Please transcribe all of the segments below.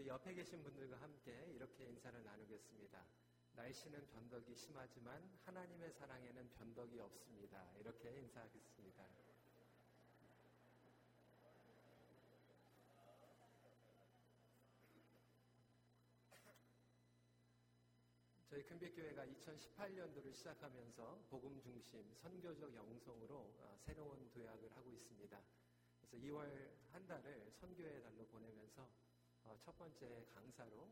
우리 옆에 계신 분들과 함께 이렇게 인사를 나누겠습니다. 날씨는 변덕이 심하지만 하나님의 사랑에는 변덕이 없습니다. 이렇게 인사하겠습니다. 저희 큰빛교회가 2018년도를 시작하면서 복음 중심 선교적 영성으로 어, 새로운 도약을 하고 있습니다. 그래서 2월 한 달을 선교의 달로 보내면서 어, 첫 번째 강사로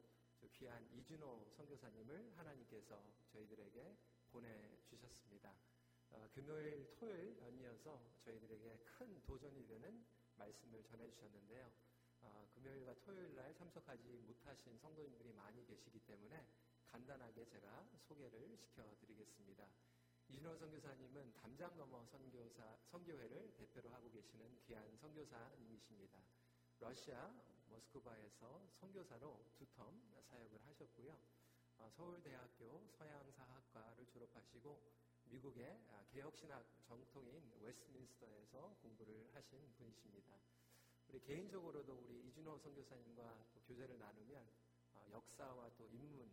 귀한 이준호 선교사님을 하나님께서 저희들에게 보내주셨습니다. 어, 금요일, 토요일 연이어서 저희들에게 큰 도전이 되는 말씀을 전해주셨는데요. 금요일과 토요일 날 참석하지 못하신 성도님들이 많이 계시기 때문에 간단하게 제가 소개를 시켜드리겠습니다. 이준호 선교사님은 담장 넘어 선교사, 선교회를 대표로 하고 계시는 귀한 선교사님이십니다. 러시아 모스크바에서 선교사로 두 term 사역을 하셨고요. 어, 서울대학교 서양사학과를 졸업하시고 미국의 개혁신학 정통인 웨스트민스터에서 공부를 하신 분이십니다. 우리 개인적으로도 우리 이준호 선교사님과 교제를 나누면 어, 역사와 또 인문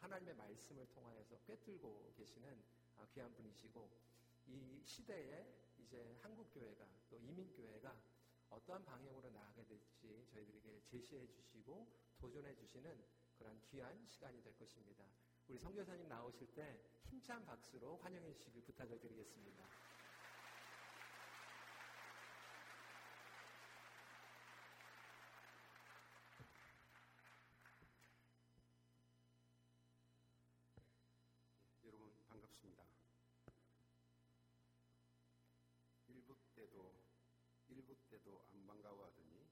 하나님의 말씀을 통하여서 꿰뚫고 계시는 아, 귀한 분이시고 이 시대에 이제 한국 교회가 또 이민 교회가 어떠한 방향으로 나아가게 될지 저희들에게 제시해 주시고 도전해 주시는 그런 귀한 시간이 될 것입니다. 우리 성교사님 나오실 때 힘찬 박수로 환영해 주시길 부탁을 드리겠습니다. 반갑습니다. 1부 때도 1부 때도 안 반가워하더니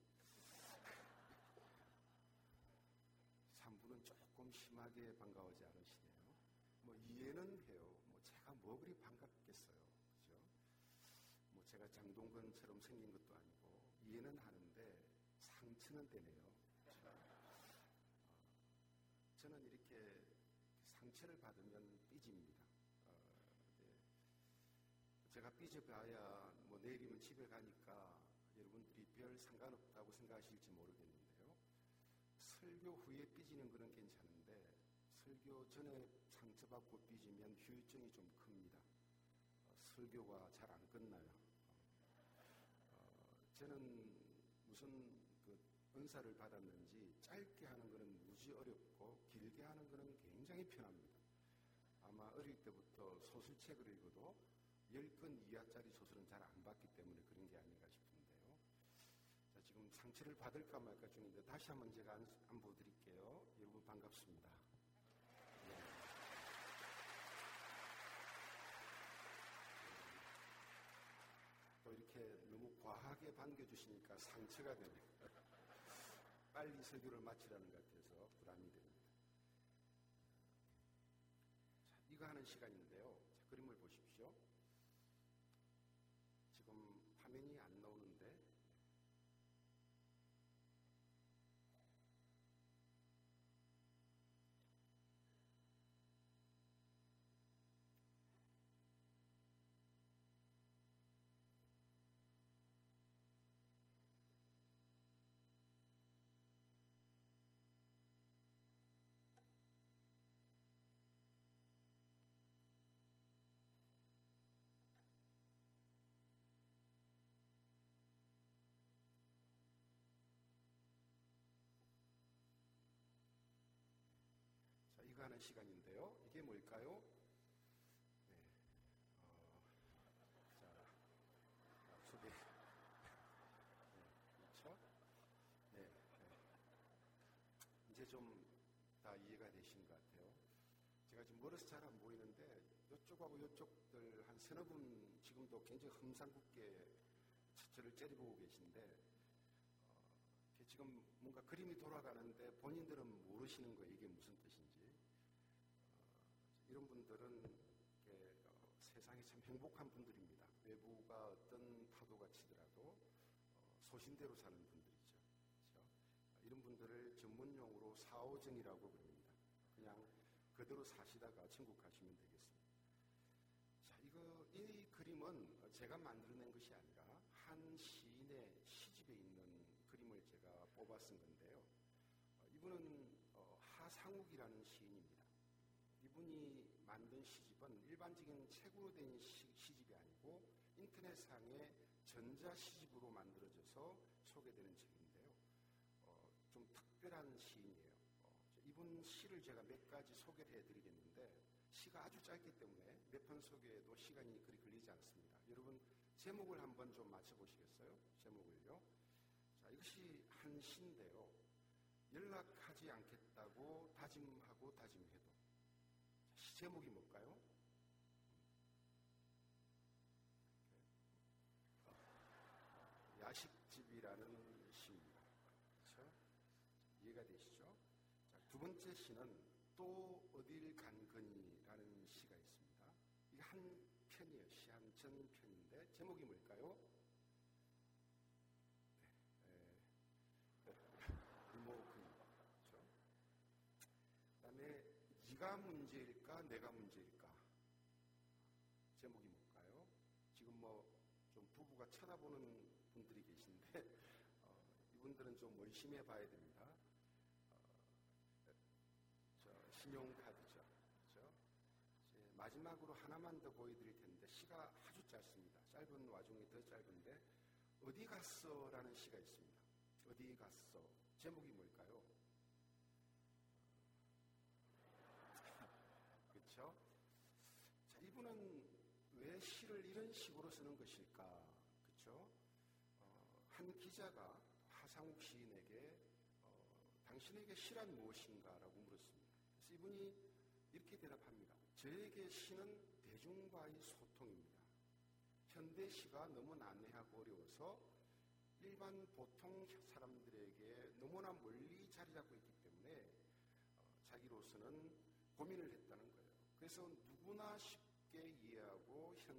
3부는 조금 심하게 반가워하지 않으시네요. 뭐 이해는 해요. 뭐 제가 뭐 그리 반갑겠어요. 그죠? 뭐 제가 장동건처럼 생긴 것도 아니고 이해는 하는데 상처는 되네요. 어, 저는 이렇게 상처를 받으면 삐집니다. 제가 삐져봐야 뭐 내일이면 집에 가니까 별 상관없다고 생각하실지 모르겠는데요. 설교 후에 삐지는 거는 괜찮은데 설교 전에 상처받고 삐지면 후유증이 좀 큽니다. 어, 설교가 잘 안 끝나요. 어, 저는 무슨 그 은사를 받았는지 짧게 하는 것은 무지 어렵고 길게 하는 것은 굉장히 편합니다. 아마 어릴 때부터 소설책을 읽어도 10권 이하짜리 소설은 잘안 받기 때문에 그런 게 아닌가 싶은데요. 자, 지금 상처를 받을까 말까 중인데 다시 한번 제가 안보 드릴게요. 여러분 반갑습니다. 네. 또 이렇게 너무 과하게 반겨주시니까 상처가 되네요. 빨리 설교를 마치라는 것 같아서 부담이 됩니다. 자, 이거 하는 시간인데 하는 시간인데요. 이게 뭘까요? 네. 어, 자, 소개. 네, 그렇죠? 네, 네. 이제 좀 다 이해가 되신 것 같아요. 제가 지금 멀어서 잘 안 보이는데 이쪽하고 이쪽들 한 서너 분 지금도 굉장히 흠상궂게 저를 째려보고 계신데 지금 뭔가 그림이 돌아가는데 본인들은 모르시는 거예요. 이게 무슨. 어, 이런 분들은 어, 세상에 참 행복한 분들입니다. 외부가 어떤 파도가 치더라도 어, 소신대로 사는 분들이죠. 그렇죠? 이런 분들을 전문용어로 사오정이라고 부릅니다. 그냥 그대로 사시다가 천국 가시면 되겠습니다. 자, 이거, 이 그림은 제가 만들어낸 것이 아니라 한 시인의 시집에 있는 그림을 제가 뽑아 쓴 건데요. 이분은 어, 하상욱이라는 시인입니다. 이분이 시집은 일반적인 책으로 된 시, 집이 아니고 인터넷상의 전자 시집으로 만들어져서 소개되는 책인데요. 어, 좀 특별한 시인이에요. 어, 이분 시를 제가 몇 가지 소개를 해드리겠는데 시가 아주 짧기 때문에 몇 편 소개에도 시간이 그리 걸리지 않습니다. 여러분 제목을 한번 좀 맞춰보시겠어요? 제목을요. 자, 이것이 한 시인데요. 연락하지 않겠다고 다짐하고 다짐해도. 제목이 뭘까요? 야식집이라는 시입니다. 그렇죠? 이해가 되시죠? 자, 두 번째 시는 또 어딜 간 거니라는 시가 있습니다. 이게 한 편이에요. 시 한 전 편인데 제목이 뭘까요? 네가 문제일까 내가 문제일까 제목이 뭘까요? 지금 뭐 좀 부부가 쳐다보는 분들이 계신데 어, 이분들은 좀 열심히 해봐야 됩니다. 어, 신용카드죠. 그렇죠? 마지막으로 하나만 더 보여드릴 텐데 시가 아주 짧습니다. 짧은 와중에 더 짧은데 어디 갔어라는 시가 있습니다. 어디 갔어? 제목이 뭘까요? 그렇죠? 자, 이분은 왜 시를 이런 식으로 쓰는 것일까? 그렇죠? 어, 한 기자가 하상욱 시인에게 어, 당신에게 시란 무엇인가 라고 물었습니다. 그래서 이분이 이렇게 대답합니다. 저에게 시는 대중과의 소통입니다. 현대 시가 너무 난해하고 어려워서 일반 보통 사람들에게 너무나 멀리 자리 잡고 있기 때문에 어, 자기로서는 고민을 했다는 거예요. 그래서 누구나 이해하고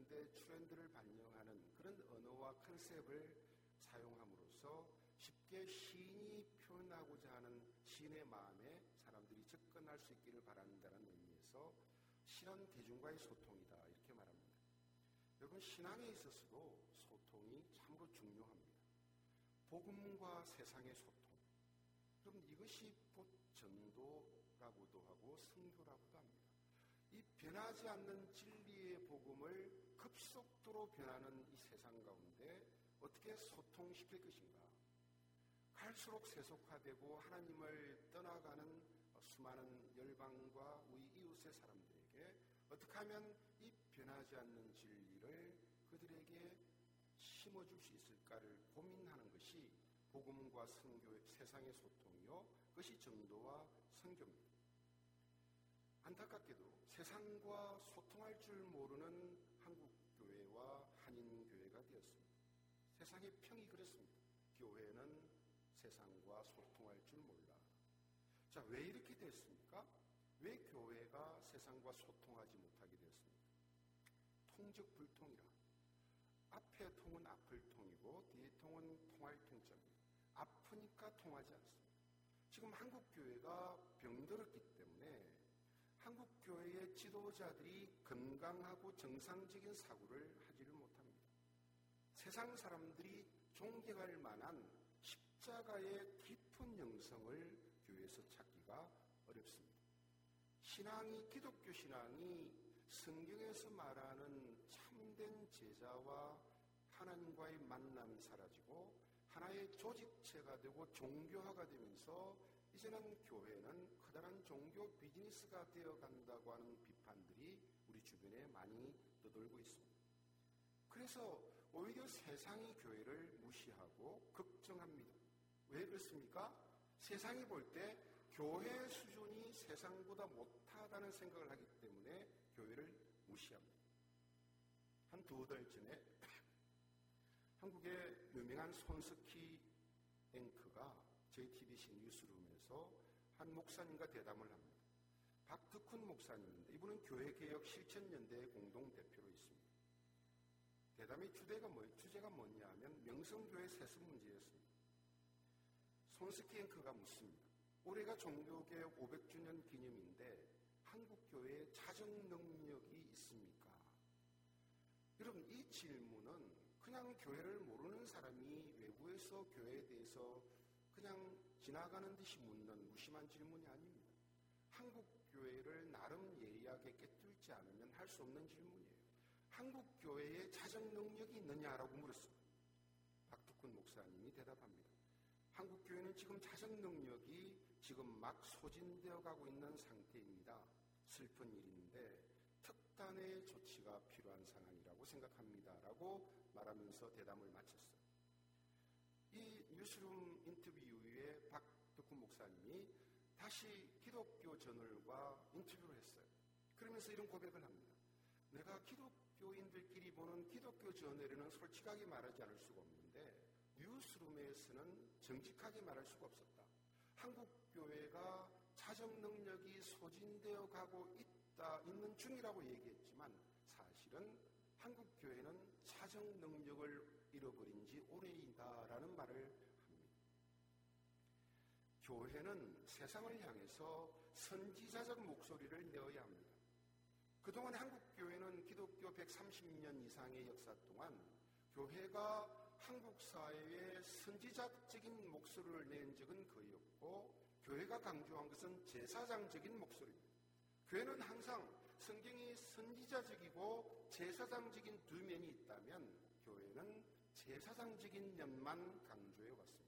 현대 트렌드를 반영하는 그런 언어와 컨셉을 사용함으로써 쉽게 시인이 표현하고자 하는 시인의 마음에 사람들이 접근할 수 있기를 바란다는 의미에서 신한 대중과의 소통이다 이렇게 말합니다. 여러분 신앙에 있어서도 소통이 참으로 중요합니다. 복음과 세상의 소통. 그럼 이것이 곧 전도라고도 하고 성교라고도 합니다. 이 변하지 않는 진리의 복음을 급속도로 변하는 이 세상 가운데 어떻게 소통시킬 것인가? 갈수록 세속화되고 하나님을 떠나가는 수많은 열방과 우리 이웃의 사람들에게 어떻게 하면 이 변하지 않는 진리를 그들에게 심어줄 수 있을까를 고민하는 것이 복음과 선교, 세상의 소통이요. 그것이 전도와 선교입니다. 안타깝게도 세상과 소통할 줄 모르는 한국교회와 한인교회가 되었습니다. 세상의 평이 그렇습니다. 교회는 세상과 소통할 줄 몰라. 자, 왜 이렇게 됐습니까? 왜 교회가 세상과 소통하지 못하게 되었습니까? 통적 불통이라. 앞에 통은 앞을 통이고 뒤에 통은 통할 통점입니다. 아프니까 통하지 않습니다. 지금 한국 교회가 병들었기 때문에 한국 교회의 지도자들이 건강하고 정상적인 사고를 하지를 못합니다. 세상 사람들이 존경할 만한 십자가의 깊은 영성을 교회에서 찾기가 어렵습니다. 신앙이 기독교 신앙이 성경에서 말하는 참된 제자와 하나님과의 만남이 사라지고 하나의 조직체가 되고 종교화가 되면서 이제는 교회는 커다란 종교 비즈니스가 되어 간다고 하는 비판들이 우리 주변에 많이 떠돌고 있습니다. 그래서 오히려 세상이 교회를 무시하고 걱정합니다. 왜 그렇습니까? 세상이 볼 때 교회 수준이 세상보다 못하다는 생각을 하기 때문에 교회를 무시합니다. 한 두 달 전에 한국의 유명한 손스키 앵커가 JTBC 뉴스룸에서 한 목사님과 대담을 합니다. 박덕훈 목사님인데 이분은 교회개혁 실천연대의 공동대표로 있습니다. 대담의 주제가, 뭐, 주제가 뭐냐 하면 명성교회 세습 문제였습니다. 손스키 앵커가 묻습니다. 올해가 종교개혁 500주년 기념인데 한국교회에 자정 능력이 있습니까? 여러분 이 질문은 그냥 교회를 모르는 사람이 외부에서 교회에 대해서 그냥 지나가는 듯이 묻는 무심한 질문이 아닙니다. 한국 교회를 나름 예리하게 꿰뚫지 않으면 할 수 없는 질문이에요. 한국 교회에 자정 능력이 있느냐라고 물었습니다. 박두근 목사님이 대답합니다. 한국 교회는 지금 자정 능력이 지금 막 소진되어 가고 있는 상태입니다. 슬픈 일인데 특단의 조치가 필요한 상황이라고 생각합니다라고 말하면서 대담을 마쳤어요. 이 뉴스룸 인터뷰 목사님이 다시 기독교 저널과 인터뷰를 했어요. 그러면서 이런 고백을 합니다. 내가 기독교인들끼리 보는 기독교 저널에는 솔직하게 말하지 않을 수가 없는데 뉴스룸에서는 정직하게 말할 수가 없었다. 한국 교회가 자정 능력이 소진되어 가고 있다, 있는 중이라고 얘기했지만 사실은 한국 교회는 자정 능력을 잃어버린 지 오래이다라는 말을. 교회는 세상을 향해서 선지자적 목소리를 내어야 합니다. 그동안 한국 교회는 기독교 130년 이상의 역사 동안 교회가 한국 사회에 선지자적인 목소리를 낸 적은 거의 없고 교회가 강조한 것은 제사장적인 목소리입니다. 교회는 항상 성경이 선지자적이고 제사장적인 두 면이 있다면 교회는 제사장적인 면만 강조해 왔습니다.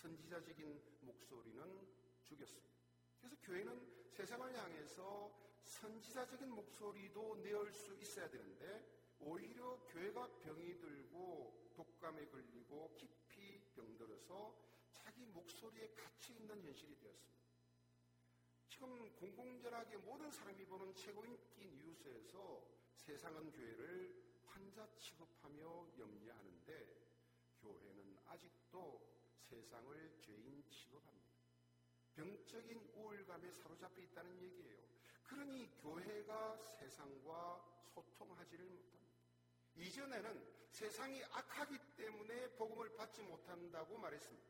선지자적인 목소리는 죽였습니다. 그래서 교회는 세상을 향해서 선지자적인 목소리도 내올 수 있어야 되는데 오히려 교회가 병이 들고 독감에 걸리고 깊이 병들어서 자기 목소리에 갇혀 있는 현실이 되었습니다. 지금 공공연하게 모든 사람이 보는 최고 인기 뉴스에서 세상은 교회를 환자 취급하며 염려하는데 교회는 아직도 세상을 죄인 취급합니다. 병적인 우울감에 사로잡혀 있다는 얘기예요. 그러니 교회가 세상과 소통하지를 못합니다. 이전에는 세상이 악하기 때문에 복음을 받지 못한다고 말했습니다.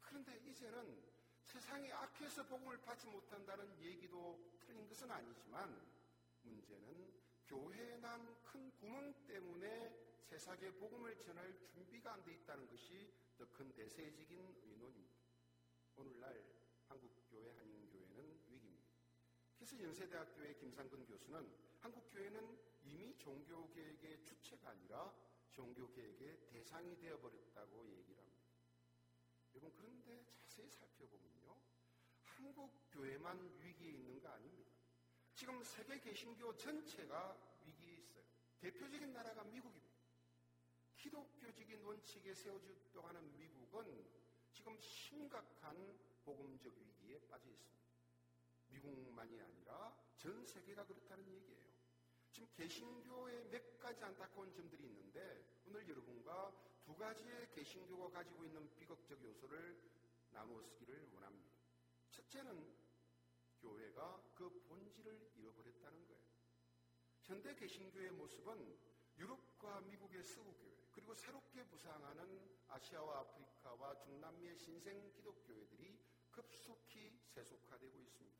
그런데 이제는 세상이 악해서 복음을 받지 못한다는 얘기도 틀린 것은 아니지만 문제는 교회에 난 큰 구멍 때문에 세상에 복음을 전할 준비가 안 돼 있다는 것이 더 큰 대세적인 의논입니다. 오늘날 한국교회 한인교회는 위기입니다. 그래서 연세대학교의 김상근 교수는 한국교회는 이미 종교개혁의 주체가 아니라 종교개혁의 대상이 되어버렸다고 얘기를 합니다. 여러분 그런데 자세히 살펴보면요. 한국교회만 위기에 있는 거 아닙니다. 지금 세계 개신교 전체가 위기에 있어요. 대표적인 나라가 미국입니다. 기독교적인 원칙에 세워졌다고 하는 미국은 지금 심각한 복음적 위기에 빠져 있습니다. 미국만이 아니라 전 세계가 그렇다는 얘기예요. 지금 개신교에 몇 가지 안타까운 점들이 있는데 오늘 여러분과 두 가지의 개신교가 가지고 있는 비극적 요소를 나누어 쓰기를 원합니다. 첫째는 교회가 그 본질을 잃어버렸다는 거예요. 현대 개신교의 모습은 유럽과 미국의 서구교회 그리고 새롭게 부상하는 아시아와 아프리카와 중남미의 신생 기독교회들이 급속히 세속화되고 있습니다.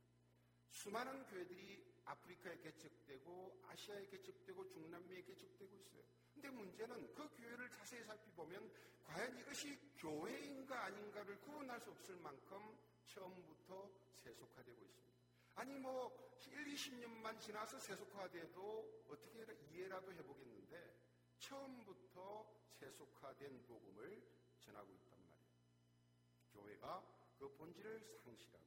수많은 교회들이 아프리카에 개척되고 아시아에 개척되고 중남미에 개척되고 있어요. 근데 문제는 그 교회를 자세히 살펴보면 과연 이것이 교회인가 아닌가를 구분할 수 없을 만큼 처음부터 세속화되고 있습니다. 아니 뭐 1, 20년만 지나서 세속화돼도 어떻게 이해라도 해보겠는데 처음부터 세속화된 복음을 전하고 있단 말이에요. 교회가 그 본질을 상실하고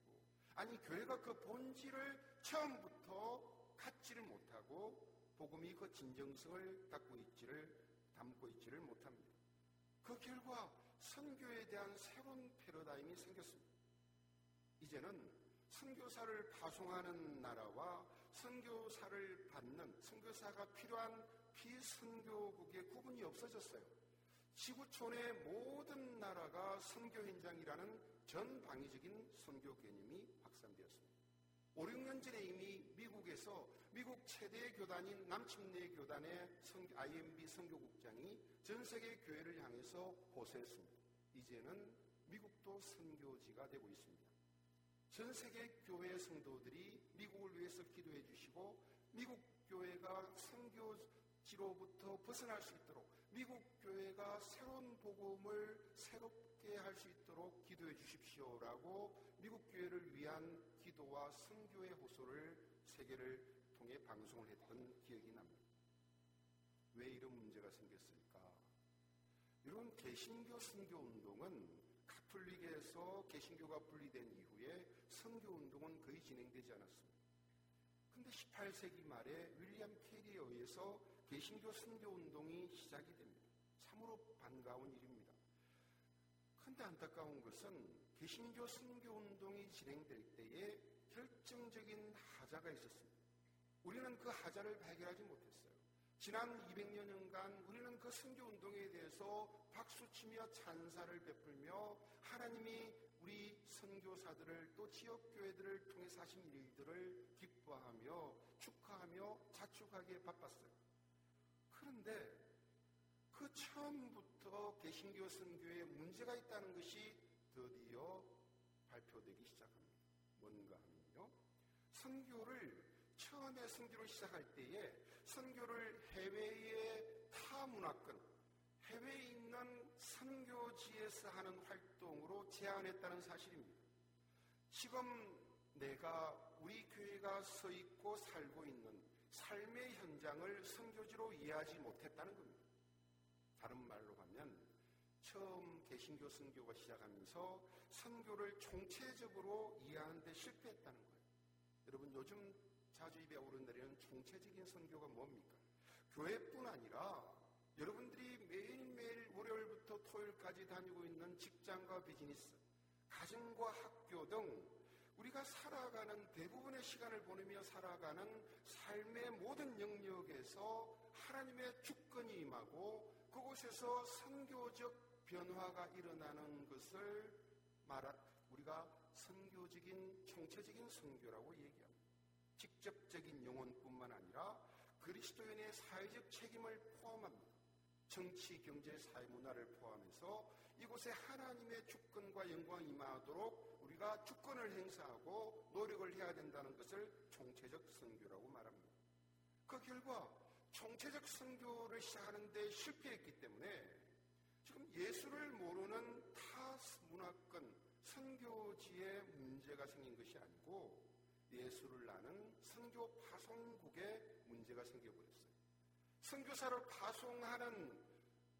아니 교회가 그 본질을 처음부터 갖지를 못하고 복음이 그 진정성을 갖고 있지를 담고 있지를 못합니다. 그 결과 선교에 대한 새로운 패러다임이 생겼습니다. 이제는 선교사를 파송하는 나라와 선교사를 받는 선교사가 필요한 비선교국의 구분이 없어졌어요. 지구촌의 모든 나라가 선교 현장이라는 전방위적인 선교 개념이 확산되었습니다. 5, 6년 전에 이미 미국에서 미국 최대 교단인 남침내 교단의 IMB 선교국장이 전 세계 교회를 향해서 호소했습니다. 이제는 미국도 선교지가 되고 있습니다. 전 세계 교회 성도들이 미국을 위해서 기도해 주시고 미국 교회가 선교 지로부터 벗어날 수 있도록 미국 교회가 새로운 복음을 새롭게 할 수 있도록 기도해 주십시오라고 미국 교회를 위한 기도와 선교의 호소를 세계를 통해 방송을 했던 기억이 납니다. 왜 이런 문제가 생겼을까? 이런 개신교 선교 운동은 카톨릭에서 개신교가 분리된 이후에 선교 운동은 거의 진행되지 않았습니다. 근데 18세기 말에 윌리엄 캐리에 의해서 개신교 선교 운동이 시작이 됩니다. 참으로 반가운 일입니다. 근데 안타까운 것은 개신교 선교 운동이 진행될 때에 결정적인 하자가 있었습니다. 우리는 그 하자를 발견하지 못했어요. 지난 200여년간 우리는 그 선교 운동에 대해서 박수치며 찬사를 베풀며 하나님이 우리 선교사들을 또 지역 교회들을 통해서 하신 일들을 기뻐하며 축하하며 자축하기에 바빴어요. 그런데 그 처음부터 개신교 선교에 문제가 있다는 것이 드디어 발표되기 시작합니다. 뭔가 하면요. 선교를 처음에 선교를 시작할 때에 선교를 해외의 타 문화권, 해외에 있는 선교지에서 하는 활동으로 제안했다는 사실입니다. 지금 내가 우리 교회가 서 있고 살고 있는 삶의 현장을 선교지로 이해하지 못했다는 겁니다. 다른 말로 하면 처음 개신교 선교가 시작하면서 선교를 총체적으로 이해하는 데 실패했다는 거예요. 여러분 요즘 자주 입에 오르내리는 총체적인 선교가 뭡니까? 교회뿐 아니라 여러분들이 매일매일 월요일부터 토요일까지 다니고 있는 직장과 비즈니스, 가정과 학교 등 우리가 살아가는 대부분의 시간을 보내며 살아가는 삶의 모든 영역에서 하나님의 주권이 임하고 그곳에서 선교적 변화가 일어나는 것을 말한 우리가 선교적인 총체적인 선교라고 얘기합니다. 직접적인 영혼뿐만 아니라 그리스도인의 사회적 책임을 포함합니다. 정치, 경제, 사회 문화를 포함해서 이곳에 하나님의 주권과 영광이 임하도록 우리가 주권을 행사하고 노력을 해야 된다는 것을 총체적 선교라고 말합니다. 그 결과 총체적 선교를 시작하는데 실패했기 때문에 지금 예수를 모르는 타 문화권 선교지에 문제가 생긴 것이 아니고 예수를 아는 선교 파송국에 문제가 생겨버렸어요. 선교사를 파송하는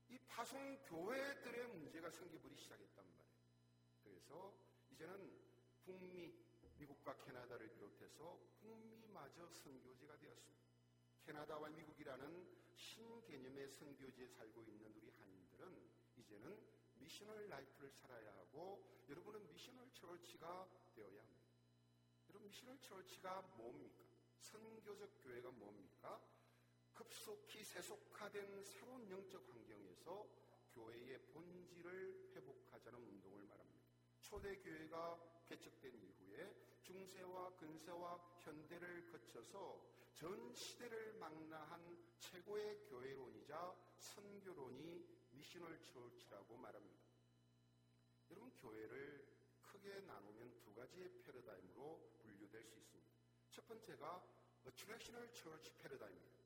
이 파송 교회들의 문제가 생겨버리기 시작했단 말이에요. 그래서 이제는 북미, 미국과 캐나다를 비롯해서 북미마저 선교지가 되었습니다. 캐나다와 미국이라는 신개념의 선교지에 살고 있는 우리 한인들은 이제는 missional life를 살아야 하고 여러분은 missional church가 되어야 합니다. 여러분 missional church가 뭡니까? 선교적 교회가 뭡니까? 급속히 세속화된 새로운 영적 환경에서 교회의 본질을 회복하자는 운동을 말합니다. 초대 교회가 개척된 이후에 중세와 근세와 현대를 거쳐서 전 시대를 망라한 최고의 교회론이자 선교론이 missional church라고 말합니다. 여러분 교회를 크게 나누면 두 가지의 패러다임으로 분류될 수 있습니다. 첫 번째가 attractional church 패러다임입니다.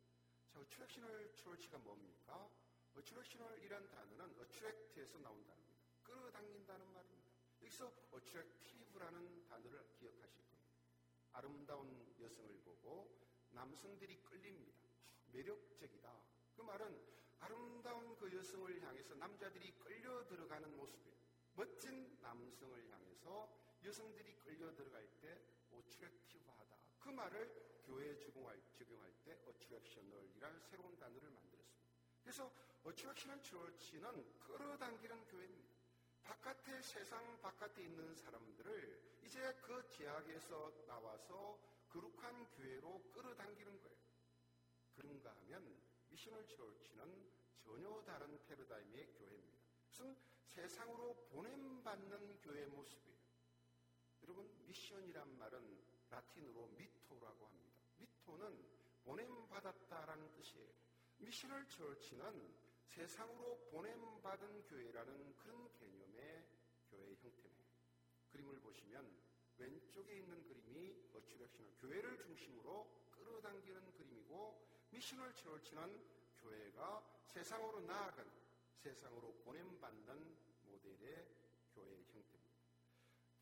자, attractional church가 뭡니까? attractional이란 단어는 attract에서 나온 단어입니다. 끌어당긴다는 말입니다. 여기서 attractive라는 단어를 기억하실 겁니다. 아름다운 여성을 보고 남성들이 끌립니다. 매력적이다. 그 말은 아름다운 그 여성을 향해서 남자들이 끌려 들어가는 모습이에요. 멋진 남성을 향해서 여성들이 끌려 들어갈 때 어트랙티브하다. 그 말을 교회에 적용할, 적용할 때 어트랙셔널이라는 새로운 단어를 만들었습니다. 그래서 어트랙셔널 처치는 끌어당기는 교회입니다. 바깥에 세상 바깥에 있는 사람들을 이제 그 제약에서 나와서 거룩한 교회로 끌어당기는 거예요. 그런가 하면 missional church는 전혀 다른 패러다임의 교회입니다. 무슨 세상으로 보냄받는 교회 모습이에요. 여러분 mission이란 말은 라틴어로 mitto라고 합니다. mitto는 보냄받았다라는 뜻이에요. missional church는 세상으로 보냄받은 교회라는 그런 교회 형태입니다. 그림을 보시면 왼쪽에 있는 그림이 attractional 교회를 중심으로 끌어당기는 그림이고 missional church는 교회가 세상으로 나아간 세상으로 보냄받는 모델의 교회 형태입니다.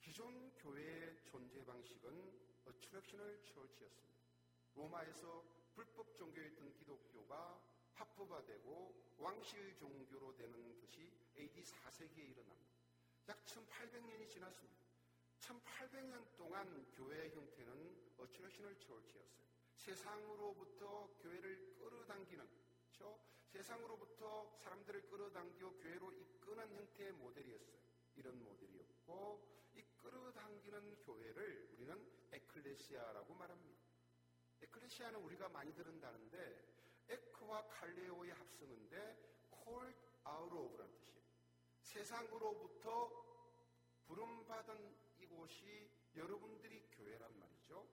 기존 교회의 존재 방식은 어트랙셔널 처치였습니다. 로마에서 불법 종교였던 기독교가 합법화되고 왕실 종교로 되는 것이 AD 4세기에 일어납니다. 약 1800년이 지났습니다. 1800년 동안 교회 형태는 어트랙셔널 처치였어요. 세상으로부터 교회를 끌어당기는 그렇죠? 세상으로부터 사람들을 끌어당겨 교회로 이끄는 형태의 모델이었어요. 이런 모델이었고 이 끌어당기는 교회를 우리는 에클레시아라고 말합니다. 에클레시아는 우리가 많이 들은다는데 에크와 칼레오의 합성인데 콜 아우트 오브라는 뜻이에요. 세상으로부터 부름받은 이곳이 여러분들이 교회란 말이죠.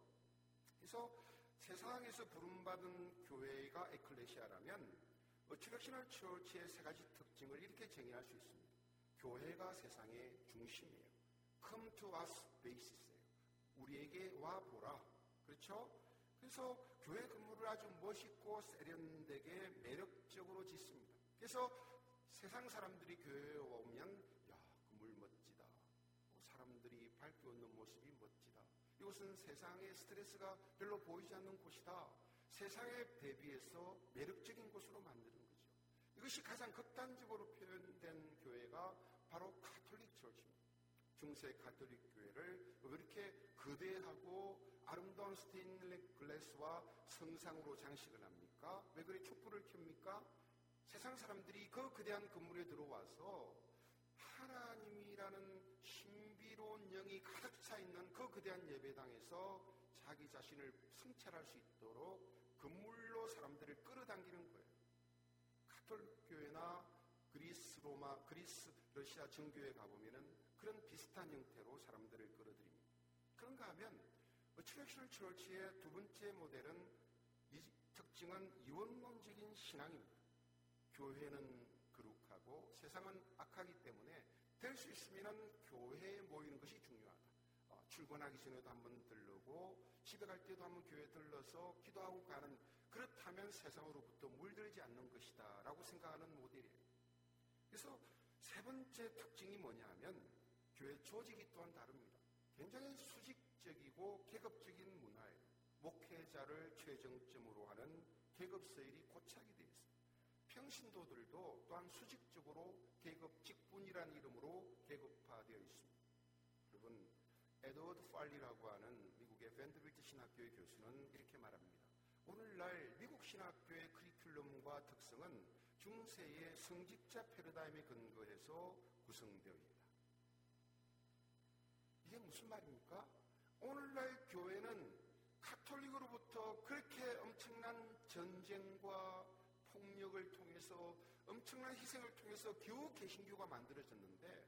그래서 세상에서 부름받은 교회가 에클레시아라면 어치렉셔널 처치의 세 가지 특징을 이렇게 정의할 수 있습니다. 교회가 세상의 중심이에요. Come to us basis예요. 우리에게 와 보라. 그렇죠? 그래서 교회 근무를 아주 멋있고 세련되게 매력적으로 짓습니다. 그래서 세상 사람들이 교회에 오면 야, 건물 멋지다. 사람들이 밝게 웃는 모습이 멋지다. 이곳은 세상의 스트레스가 별로 보이지 않는 곳이다. 세상에 대비해서 매력적인 곳으로 만드는 거죠. 이것이 가장 극단적으로 표현된 교회가 바로 Catholic church입니다. 중세 카톨릭 교회를 왜 이렇게 거대하고 아름다운 stained glass와 성상으로 장식을 합니까? 왜 그래 촛불을 켭니까? 세상 사람들이 그 거대한 건물에 들어와서 하나님이라는 신비로운 영이 가득 차 있는 그 거대한 예배당에서 자기 자신을 성찰할 수 있도록 건물로 사람들을 끌어당기는 거예요. 카톨릭 교회나 그리스 로마, 그리스 러시아 정교회 가보면은 그런 비슷한 형태로 사람들을 끌어들입니다. 그런가 하면 attractional church의 두 번째 모델은 이 특징은 이원론적인 신앙입니다. 교회는 거룩하고 세상은 악하기 때문에 될 수 있으면 교회에 모이는 것이 중요하다. 어, 출근하기 전에도 한번 들르고 집에 갈 때도 한번 교회 들러서 기도하고 가는 그렇다면 세상으로부터 물들지 않는 것이다 라고 생각하는 모델이에요. 그래서 세 번째 특징이 뭐냐 하면 교회 조직이 또한 다릅니다. 굉장히 수직적이고 계급적인 문화예요. 목회자를 최정점으로 하는 계급 서열이 고착이 되어. 평신도들도 또한 수직적으로 계급 직분이라는 이름으로 계급화되어 있습니다. 여러분 에드워드 팔리라고 하는 미국의 밴드빌트 신학교의 교수는 이렇게 말합니다. 오늘날 미국 신학교의 커리큘럼과 특성은 중세의 성직자 패러다임에 근거해서 구성되어 있다. 이게 무슨 말입니까? 오늘날 교회는 카톨릭으로부터 그렇게 엄청난 전쟁과 폭력을 통해서 엄청난 희생을 통해서 겨우 개신교가 만들어졌는데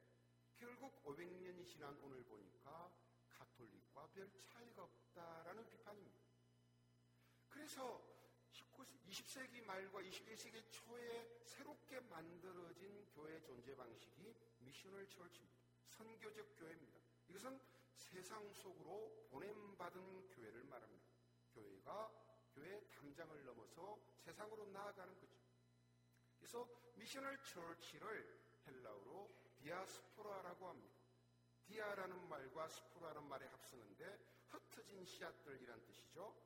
결국 500년이 지난 오늘 보니까 가톨릭과 별 차이가 없다라는 비판입니다. 그래서 19, 20세기 말과 21세기 초에 새롭게 만들어진 교회 존재 방식이 미셔널 철치입니다. 선교적 교회입니다. 이것은 세상 속으로 보냄받은 교회를 말합니다. 교회가 교회 담장을 넘어서 세상으로 나아가는 거죠. 그래서 missional church를 헬라어로 디아스포라라고 합니다. διά라는 말과 스포라는 말의 합성인데 흩어진 씨앗들이란 뜻이죠.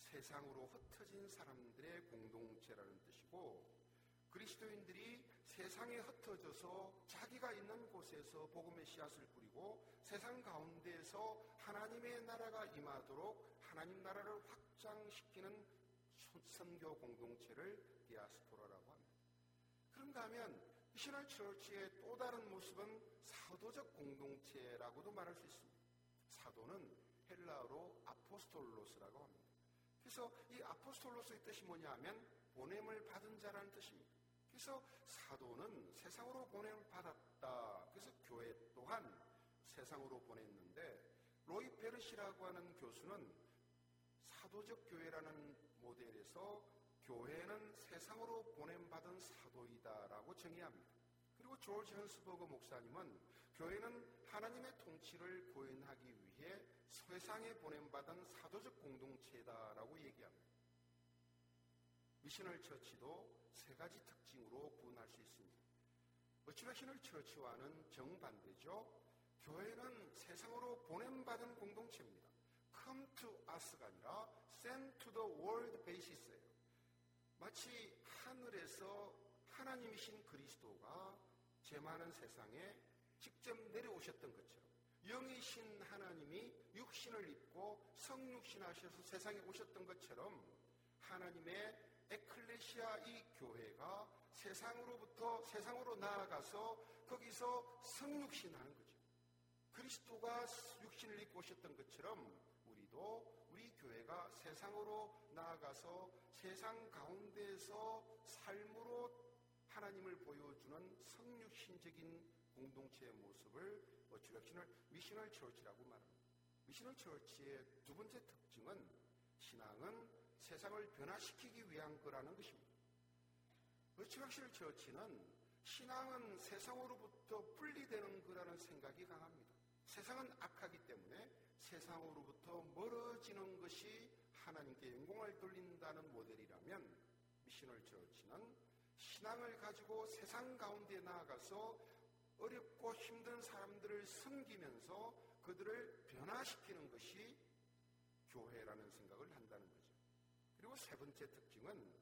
세상으로 흩어진 사람들의 공동체라는 뜻이고 그리스도인들이 세상에 흩어져서 자기가 있는 곳에서 복음의 씨앗을 뿌리고 세상 가운데에서 하나님의 나라가 임하도록 하나님 나라를 확장시키는 선교 공동체를 디아스포라라고 합니다. 그런가 하면 missional church의 또 다른 모습은 사도적 공동체라고도 말할 수 있습니다. 사도는 헬라어로 ἀπόστολος라고 합니다. 그래서 이 아포스톨로스의 뜻이 뭐냐 하면 보냄을 받은 자라는 뜻입니다. 그래서 사도는 세상으로 보냄을 받았다. 그래서 교회 또한 세상으로 보냈는데 로이 페르시라고 하는 교수는 사도적 교회라는 모델에서 교회는 세상으로 보냄받은 사도이다라고 정의합니다. 그리고 조지 헌스버그 목사님은 교회는 하나님의 통치를 구현하기 위해 세상에 보냄받은 사도적 공동체다라고 얘기합니다. 미셔널 처치도 가지 특징으로 구분할 수 있습니다. 어치러시널 처치와는 정반대죠. 교회는 세상으로 보냄받은 공동체입니다. come to us가 아니라 send to the world basis예요. 마치 하늘에서 하나님이신 그리스도가 제 많은 세상에 직접 내려오셨던 것처럼 영이신 하나님이 육신을 입고 성육신 하셔서 세상에 오셨던 것처럼 하나님의 에클레시아 이 교회가 세상으로부터 세상으로 나아가서 거기서 성육신하는 거죠. 그리스도가 육신을 입고 오셨던 것처럼 우리도 우리 교회가 세상으로 나아가서 세상 가운데서 삶으로 하나님을 보여주는 성육신적인 공동체의 모습을 attractional missional church라고 말합니다. missional church의 두 번째 특징은 신앙은 세상을 변화시키기 위한 거라는 것입니다. attractional church는 신앙은 세상으로부터 분리되는 거라는 생각이 강합니다. 세상은 악하기 때문에 세상으로부터 멀어지는 것이 하나님께 영광을 돌린다는 모델이라면 미셔널 처치는 신앙을 가지고 세상 가운데 나아가서 어렵고 힘든 사람들을 섬기면서 그들을 변화시키는 것이 교회라는 생각을 한다는 거죠. 그리고 세 번째 특징은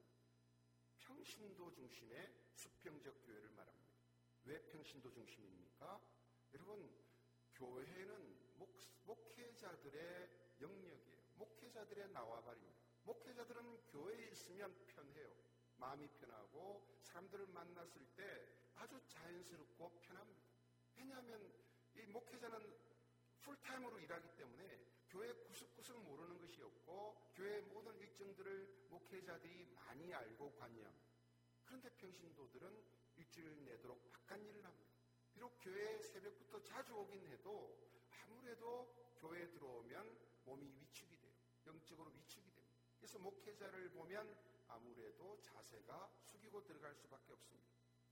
평신도 중심의 수평적 교회를 말합니다. 왜 평신도 중심입니까? 여러분, 교회는 목, 목회자들의 영역이에요. 목회자들의 나와바리입니다. 목회자들은 교회에 있으면 편해요. 마음이 편하고 사람들을 만났을 때 아주 자연스럽고 편합니다. 왜냐하면 이 목회자는 풀타임으로 일하기 때문에 교회 구석구석 모르는 것이 없고 교회 모든 일정들을 목회자들이 많이 알고 관여합니다. 그런데 평신도들은 일주일 내도록 바깥 일을 합니다. 비록 교회 새벽부터 자주 오긴 해도 아무래도 교회에 들어오면 몸이 위축이 돼요. 영적으로 위축이 됩니다. 그래서 목회자를 보면 아무래도 자세가 숙이고 들어갈 수밖에 없습니다.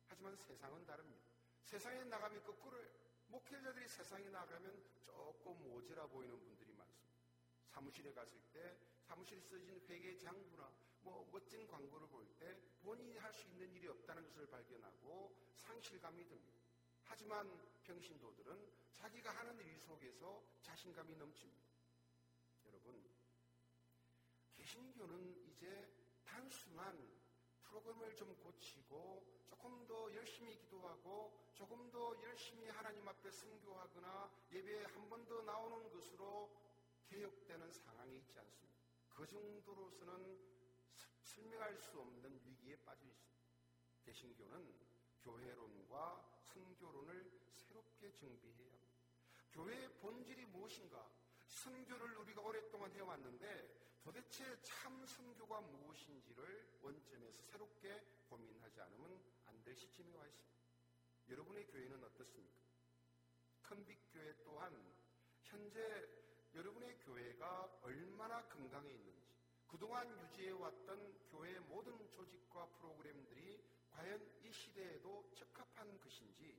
하지만 세상은 다릅니다. 세상에 나가면 거꾸로요. 목회자들이 세상에 나가면 조금 모자라 보이는 분들이 많습니다. 사무실에 갔을 때 사무실에 써진 회계 장부나 뭐 멋진 광고를 볼 때 본인이 할 수 있는 일이 없다는 것을 발견하고 상실감이 듭니다. 하지만 평신도들은 자기가 하는 일 속에서 자신감이 넘칩니다. 여러분, 개신교는 이제 단순한 프로그램을 좀 고치고 조금 더 열심히 기도하고 조금 더 열심히 하나님 앞에 승교하거나 예배에 한 번 더 나오는 것으로 개혁되는 상황이 있지 않습니다. 그 정도로서는 설명할 수 없는 위기에 빠져 있습니다. 개신교는 교회론과 성교론을 새롭게 정비해야 합니다. 교회의 본질이 무엇인가? 선교를 우리가 오랫동안 해왔는데 도대체 참 선교가 무엇인지를 원점에서 새롭게 고민하지 않으면 안 될 시점에 와 있습니다. 여러분의 교회는 어떻습니까? 컨빅 교회 또한 현재 여러분의 교회가 얼마나 건강해 있는지 그동안 유지해왔던 교회의 모든 조직과 프로그램들이 과연 이 시대에도 적합 한 것인지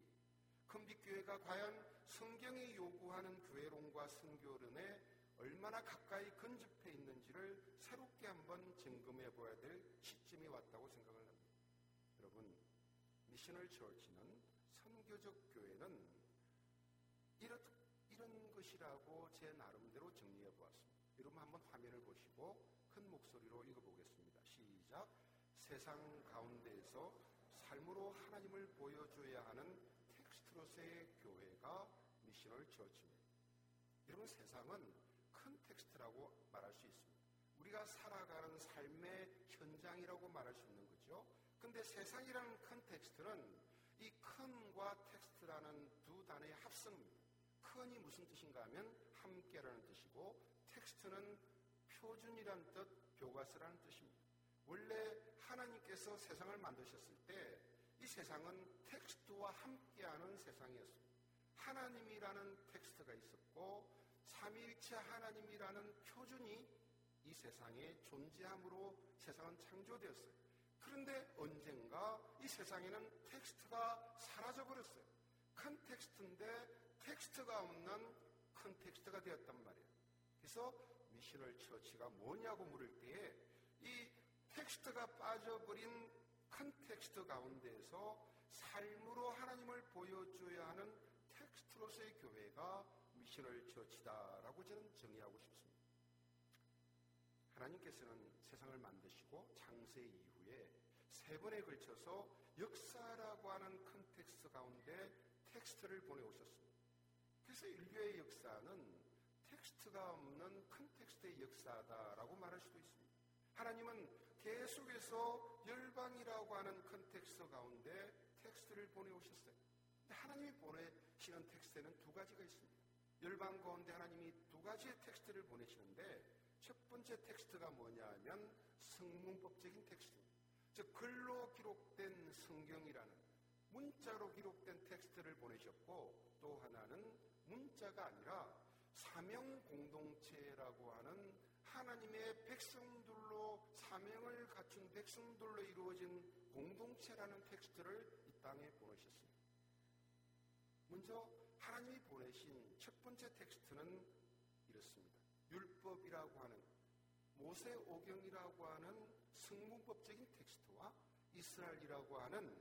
컨빅교회가 과연 성경이 요구하는 교회론과 선교론에 얼마나 가까이 근접해 있는지를 새롭게 한번 점검해 보아야 될 시점이 왔다고 생각을 합니다. 여러분, 미셔널 처치는 선교적 교회는 이런, 이런 것이라고 제 나름대로 정리해 보았습니다. 여러분 한번 화면을 보시고 큰 목소리로 읽어보겠습니다. 시작. 세상 가운데에서 삶으로 하나님을 보여줘야 하는 텍스트로서의 교회가 missional church입니다. 여러분 세상은 컨텍스트라고 말할 수 있습니다. 우리가 살아가는 삶의 현장이라고 말할 수 있는 거죠. 근데 세상이라는 컨텍스트는 이 con과 텍스트라는 두 단어의 합성입니다. con이 무슨 뜻인가 하면 함께라는 뜻이고 텍스트는 표준이란 뜻, 교과서라는 뜻입니다. 원래 하나님께서 세상을 만드셨을 때 이 세상은 텍스트와 함께하는 세상이었습니다. 하나님이라는 텍스트가 있었고 삼위일체 하나님이라는 표준이 이 세상에 존재함으로 세상은 창조되었어요. 그런데 언젠가 이 세상에는 텍스트가 사라져버렸어요. 컨텍스트인데 텍스트가 없는 컨텍스트가 되었단 말이에요. 그래서 missional church가 뭐냐고 물을 때에 이 텍스트가 빠져버린 컨텍스트 텍스트 가운데에서 삶으로 하나님을 보여줘야 하는 텍스트로서의 교회가 missional church다라고 저는 정의하고 싶습니다. 하나님께서는 세상을 만드시고 창세 이후에 세 번에 걸쳐서 역사라고 하는 컨텍스트 가운데 텍스트를 보내오셨습니다. 그래서 인류의 역사는 텍스트가 없는 컨텍스트의 역사다라고 말할 수도 있습니다. 하나님은 계속해서 열방이라고 하는 컨텍스트 가운데 텍스트를 보내오셨어요. 하나님이 보내시는 텍스트에는 두 가지가 있습니다. 열방 가운데 하나님이 두 가지의 텍스트를 보내시는데 첫 번째 텍스트가 뭐냐 하면 성문법적인 텍스트입니다. 즉 글로 기록된 성경이라는 문자로 기록된 텍스트를 보내셨고 또 하나는 문자가 아니라 사명 공동체라고 하는 하나님의 백성들로 사명을 갖춘 백성들로 이루어진 공동체라는 텍스트를 이 땅에 보내셨습니다. 먼저 하나님이 보내신 첫 번째 텍스트는 이렇습니다. 율법이라고 하는 모세 오경이라고 하는 성문법적인 텍스트와 이스라엘이라고 하는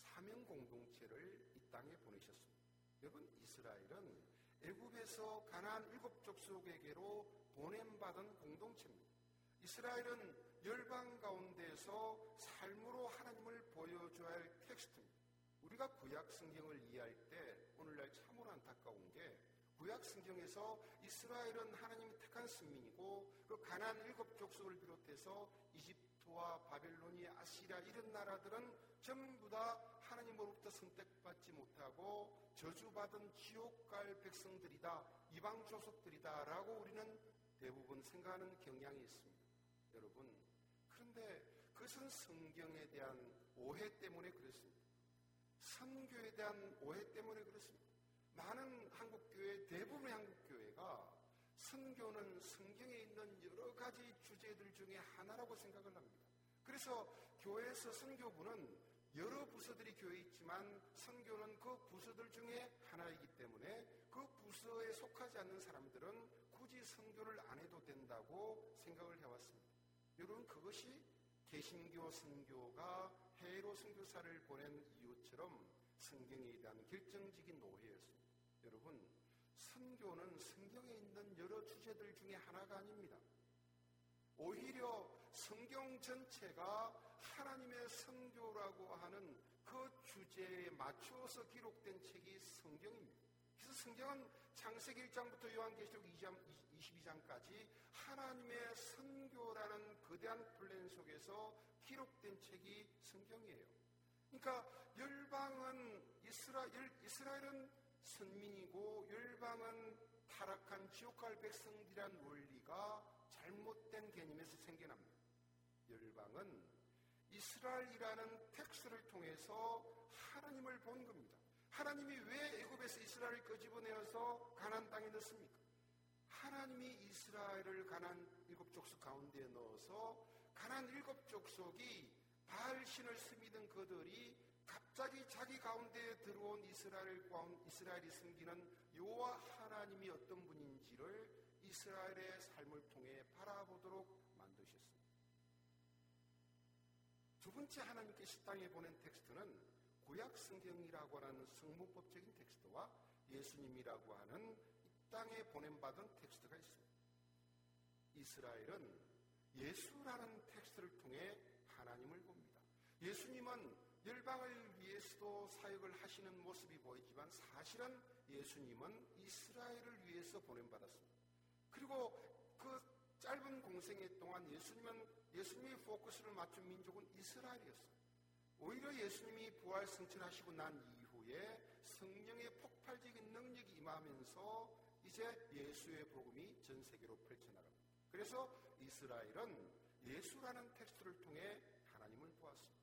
사명 공동체를 이 땅에 보내셨습니다. 여러분 이스라엘은 애굽에서 가나안 일곱 족속에게로 보냄받은 공동체입니다. 이스라엘은 열방 가운데서 삶으로 하나님을 보여줘야 할 텍스트입니다. 우리가 구약 성경을 이해할 때 오늘날 참으로 안타까운 게 구약 성경에서 이스라엘은 하나님이 택한 승민이고 그 가난 일곱 족속을 비롯해서 이집트와 바벨로니 아시리아 이런 나라들은 전부 다 하나님으로부터 선택받지 못하고 저주받은 지옥 갈 백성들이다 이방 조속들이다라고 우리는 대부분 생각하는 경향이 있습니다. 여러분 그런데 그것은 성경에 대한 오해 때문에 그렇습니다. 선교에 대한 오해 때문에 그렇습니다. 많은 한국교회, 대부분의 한국교회가 선교는 성경에 있는 여러 가지 주제들 중에 하나라고 생각을 합니다. 그래서 교회에서 선교부는 여러 부서들이 교회에 있지만 선교는 그 부서들 중에 하나이기 때문에 그 부서에 속하지 않는 사람들은 선교를 안 해도 된다고 생각을 해왔습니다. 여러분 그것이 개신교 선교가 해외로 선교사를 보낸 이유처럼 성경에 대한 결정적인 노예였습니다. 여러분, 선교는 성경에 있는 여러 주제들 중에 하나가 아닙니다. 오히려 성경 전체가 하나님의 선교라고 하는 그 주제에 맞추어서 기록된 책이 성경입니다. 그래서 성경은 창세기 1장부터 요한계시록 2장, 22장까지 하나님의 선교라는 거대한 플랜 속에서 기록된 책이 성경이에요. 그러니까 열방은 이스라 엘, 이스라엘은 선민이고 열방은 타락한 지옥갈 백성들이란 원리가 잘못된 개념에서 생겨납니다. 열방은 이스라엘이라는 텍스트를 통해서 하나님을 본 겁니다. 하나님이 왜 애굽에서 이스라엘을 끄집어내어서 가난 땅에 넣습니까? 하나님이 이스라엘을 가난 일곱 족속 가운데 넣어서 가난 일곱 족속이 바알 신을 스미던 그들이 갑자기 자기 가운데에 들어온 이스라엘 이스라엘이 숨기는 여호와 하나님이 어떤 분인지를 이스라엘의 삶을 통해 바라보도록 만드셨습니다. 두 번째 하나님께서 이 땅에 보낸 텍스트는 구약 성경이라고 하는 성문법적인 텍스트와 예수님이라고 하는 이 땅에 보냄받은 텍스트가 있습니다. 이스라엘은 예수라는 텍스트를 통해 하나님을 봅니다. 예수님은 열방을 위해서도 사역을 하시는 모습이 보이지만 사실은 예수님은 이스라엘을 위해서 보냄받았습니다. 그리고 그 짧은 공생애 동안 예수님은 예수님의 포커스를 맞춘 민족은 이스라엘이었어요. 오히려 예수님이 부활 승천하시고 난 이후에 성령의 폭발적인 능력이 임하면서 이제 예수의 복음이 전 세계로 펼쳐나갑니다. 그래서 이스라엘은 예수라는 텍스트를 통해 하나님을 보았습니다.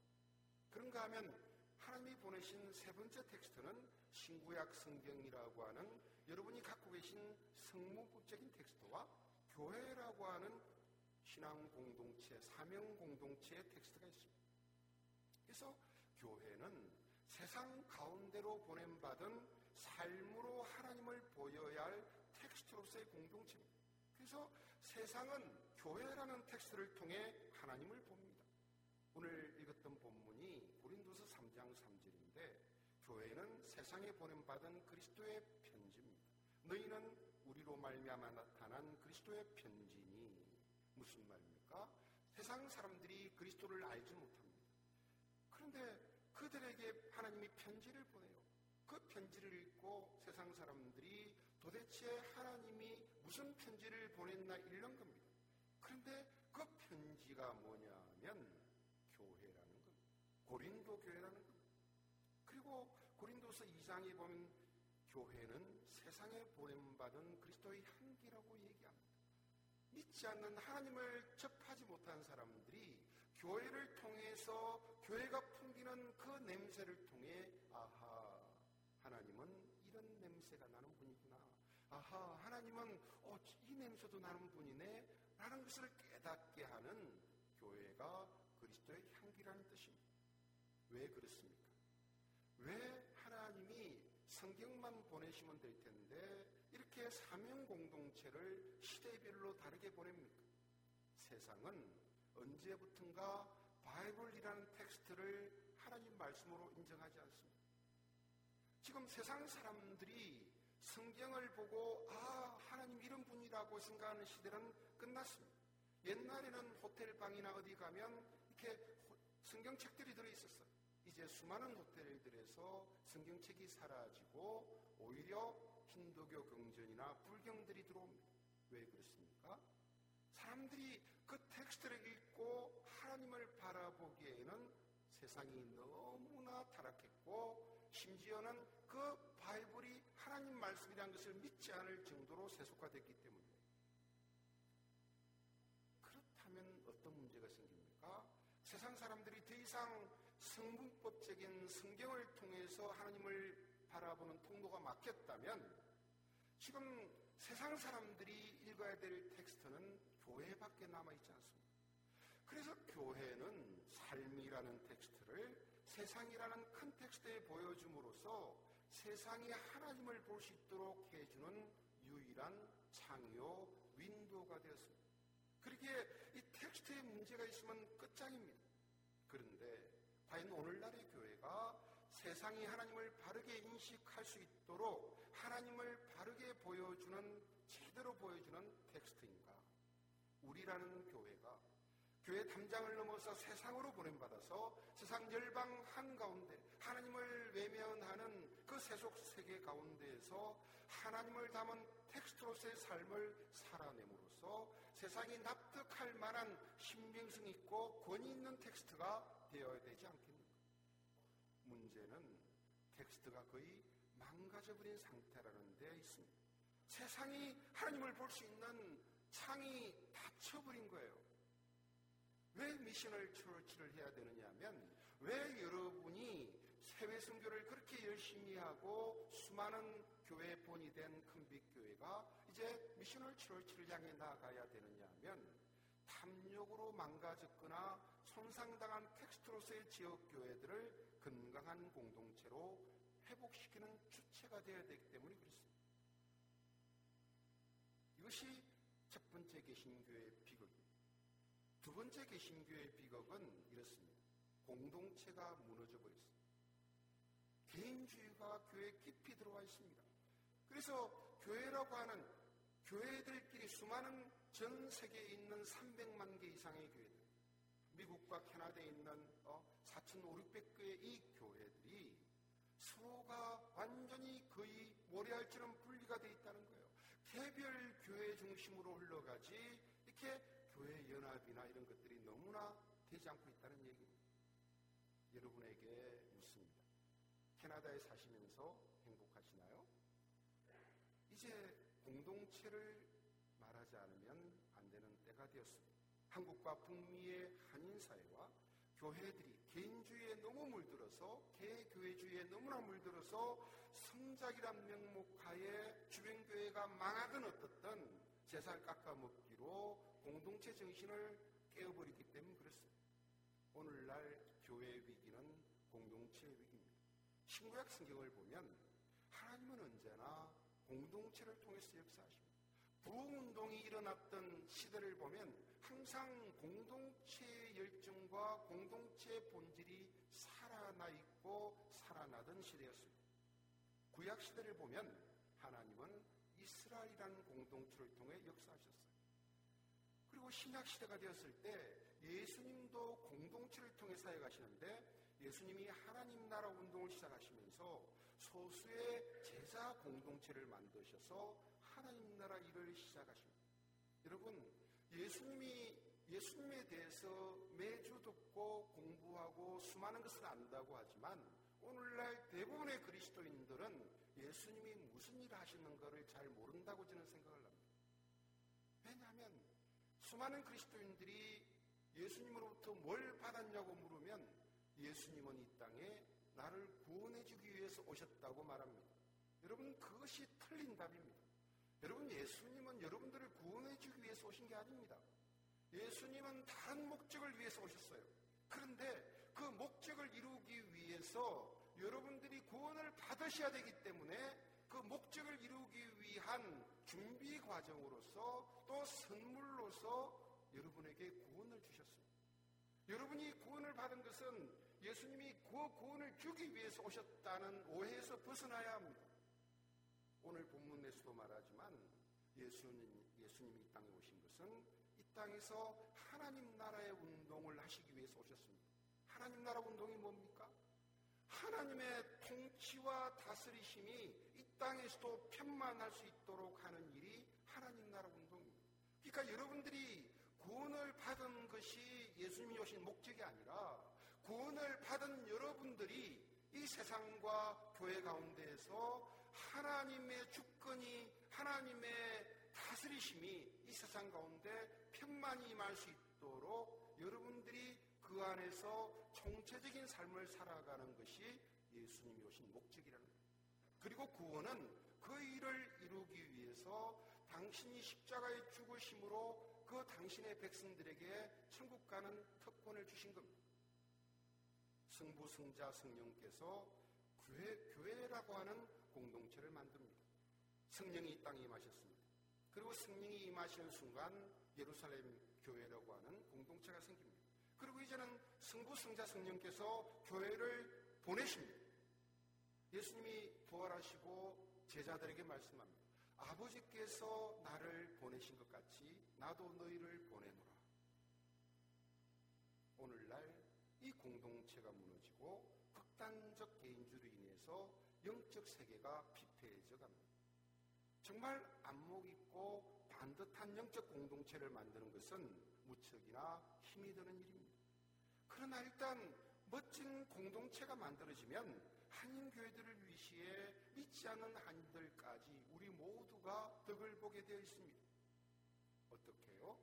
그런가 하면 하나님이 보내신 세 번째 텍스트는 신구약 성경이라고 하는 여러분이 갖고 계신 성문법적인 텍스트와 교회라고 하는 신앙 공동체, 사명 공동체의 텍스트가 있습니다. 그래서 교회는 세상 가운데로 보냄받은 삶으로 하나님을 보여야 할 텍스트로서의 공동체입니다. 그래서 세상은 교회라는 텍스트를 통해 하나님을 봅니다. 오늘 읽었던 본문이 고린도 교회는 세상에 보냄받은 그리스도의 편지입니다. 너희는 우리로 말미암아 나타난 그리스도의 편지니 무슨 말입니까? 세상 사람들이 그리스도를 알지 못합니다. 그런데 그들에게 하나님이 편지를 보내요. 그 편지를 읽고 세상 사람들이 도대체 하나님이 무슨 편지를 보냈나 읽는 겁니다. 그런데 그 편지가 뭐냐면 교회라는 것. 고린도 교회라는 것. 그리고 고린도서 2장에 보면 교회는 세상에 보냄받은 그리스도의 향기라고 얘기합니다. 믿지 않는 하나님을 접하지 못한 사람들이 교회를 통해서 교회가 풍기는 그 냄새를 통해 아하 하나님은 이런 냄새가 나는 분이구나. 아하 하나님은 어, 이 냄새도 나는 분이네. 라는 것을 깨닫게 하는 교회가 그리스도의 향기라는 뜻입니다. 왜 그렇습니까? 왜 하나님이 성경만 보내시면 될 텐데 이렇게 사명 공동체를 시대별로 다르게 보냅니까? 세상은 언제부턴가 바이블이라는 텍스트를 하나님 말씀으로 인정하지 않습니다. 지금 세상 사람들이 성경을 보고 아 하나님 이런 분이라고 생각하는 시대는 끝났습니다. 옛날에는 호텔 방이나 어디 가면 이렇게 성경책들이 들어 있었어요. 이제 수많은 호텔들에서 성경책이 사라지고 오히려 힌두교 경전이나 불경들이 들어옵니다. 왜 그렇습니까? 사람들이 그 텍스트를 읽고 하나님을 바라보기에는 세상이 너무나 타락했고 심지어는 그 바이블이 하나님 말씀이라는 것을 믿지 않을 정도로 세속화됐기 때문에 그렇다면 어떤 문제가 생깁니까? 세상 사람들이 더 이상 성문법적인 성경을 통해서 하나님을 바라보는 통로가 막혔다면 지금 세상 사람들이 읽어야 될 텍스트는 교회밖에 남아있지 않습니다. 그래서 교회는 삶이라는 텍스트를 세상이라는 큰 텍스트에 보여줌으로써 세상이 하나님을 볼 수 있도록 해주는 유일한 창요 윈도가 되었습니다. 그렇게 이 텍스트에 문제가 있으면 끝장입니다. 그런데 과연 오늘날의 교회가 세상이 하나님을 바르게 인식할 수 있도록 하나님을 바르게 보여주는 제대로 보여주는 텍스트인가? 우리라는 교회가 교회 담장을 넘어서 세상으로 보냄받아서 세상 열방 한가운데 하나님을 외면하는 그 세속 세계 가운데에서 하나님을 담은 텍스트로서의 삶을 살아냄으로써 세상이 납득할 만한 신빙성 있고 권위 있는 텍스트가 되어야 되지 않겠는가? 문제는 텍스트가 거의 망가져버린 상태라는 데 있습니다. 세상이 하나님을 볼 수 있는 창이 닫혀버린 거예요. 왜 missional church를 해야 되느냐 하면 왜 여러분이 해외 선교를 그렇게 열심히 하고 수많은 교회 본이 된 큰빛 교회가 이제 미셔널 처치를 향해 나아가야 되느냐 하면 탐욕으로 망가졌거나 손상당한 텍스트로서의 지역 교회들을 건강한 공동체로 회복시키는 주체가 되어야 되기 때문에 그렇습니다. 이것이 첫 번째 개신교의. 두 번째 개신교의 비극은 이렇습니다. 공동체가 무너져 버렸습니다. 개인주의가 교회에 깊이 들어와 있습니다. 그래서 교회라고 하는 교회들끼리 수많은 전 세계에 있는 300만 개 이상의 교회들, 미국과 캐나다에 있는 어, 4,500개의 이 교회들이 서로가 완전히 거의 모래알처럼 분리가 되어 있다는 거예요. 개별 교회 중심으로 흘러가지 이렇게 교회 연합이나 이런 것들이 너무나 되지 않고 있다는 얘기입니다. 여러분에게 묻습니다. 캐나다에 사시면서 행복하시나요? 이제 공동체를 말하지 않으면 안 되는 때가 되었습니다. 한국과 북미의 한인사회와 교회들이 개인주의에 너무 물들어서 개교회주의에 너무나 물들어서 성작이란 명목하에 주변 교회가 망하든 어떻든 재산 깎아먹기로 공동체 정신을 깨어버리기 때문에 그렇습니다. 오늘날 교회 위기는 공동체 위기입니다. 신구약 성경을 보면 하나님은 언제나 공동체를 통해서 역사하십니다. 부흥운동이 일어났던 시대를 보면 항상 공동체의 열정과 공동체의 본질이 살아나 있고 살아나던 시대였습니다. 구약 시대를 보면 하나님은 이스라엘이라는 공동체를 통해 역사하셨어요. 그 신약 시대가 되었을 때 예수님도 공동체를 통해 사역하시는데 예수님이 하나님 나라 운동을 시작하시면서 소수의 제자 공동체를 만드셔서 하나님 나라 일을 시작하십니다. 여러분, 예수님이 예수님에 대해서 매주 듣고 공부하고 수많은 것을 안다고 하지만 오늘날 대부분의 그리스도인들은 예수님이 무슨 일을 하시는 것을 잘 모른다고 저는 생각을 합니다. 수많은 그리스도인들이 예수님으로부터 뭘 받았냐고 물으면 예수님은 이 땅에 나를 구원해 주기 위해서 오셨다고 말합니다. 여러분 그것이 틀린 답입니다. 여러분 예수님은 여러분들을 구원해 주기 위해서 오신 게 아닙니다. 예수님은 다른 목적을 위해서 오셨어요. 그런데 그 목적을 이루기 위해서 여러분들이 구원을 받으셔야 되기 때문에 그 목적을 이루기 위한 준비 과정으로서 또 선물로서 여러분에게 구원을 주셨습니다. 여러분이 구원을 받은 것은 예수님이 그 구원을 주기 위해서 오셨다는 오해에서 벗어나야 합니다. 오늘 본문에서도 말하지만 예수님, 예수님이 이 땅에 오신 것은 이 땅에서 하나님 나라의 운동을 하시기 위해서 오셨습니다. 하나님 나라 운동이 뭡니까? 하나님의 통치와 다스리심이 이 땅에서도 편만할 수 있도록 하는 일이 하나님 나라 운동입니다. 그러니까 여러분들이 구원을 받은 것이 예수님이 오신 목적이 아니라 구원을 받은 여러분들이 이 세상과 교회 가운데에서 하나님의 주권이 하나님의 다스리심이 이 세상 가운데 편만히 임할 수 있도록 여러분들이 그 안에서 총체적인 삶을 살아가는 것이 예수님이 오신 목적이라는. 그리고 구원은 그 일을 이루기 위해서 당신이 십자가에 죽으심으로 그 당신의 백성들에게 천국 가는 특권을 주신 겁니다. 성부, 성자, 성령께서 교회, 교회라고 하는 공동체를 만듭니다. 성령이 이 땅에 임하셨습니다. 그리고 성령이 임하시는 순간 예루살렘 교회라고 하는 공동체가 생깁니다. 그리고 이제는 성부, 성자, 성령께서 교회를 보내십니다. 예수님이 부활하시고 제자들에게 말씀합니다. 아버지께서 나를 보내신 것 같이 나도 너희를 보내노라. 오늘날 이 공동체가 무너지고 극단적 개인주의로 인해서 영적 세계가 피폐해져 갑니다. 정말 안목 있고 반듯한 영적 공동체를 만드는 것은 무척이나 힘이 드는 일입니다. 그러나 일단 멋진 공동체가 만들어지면 한인 교회들을 위시해 믿지 않는 한인들까지 우리 모두가 덕을 보게 되어 있습니다. 어떻게요?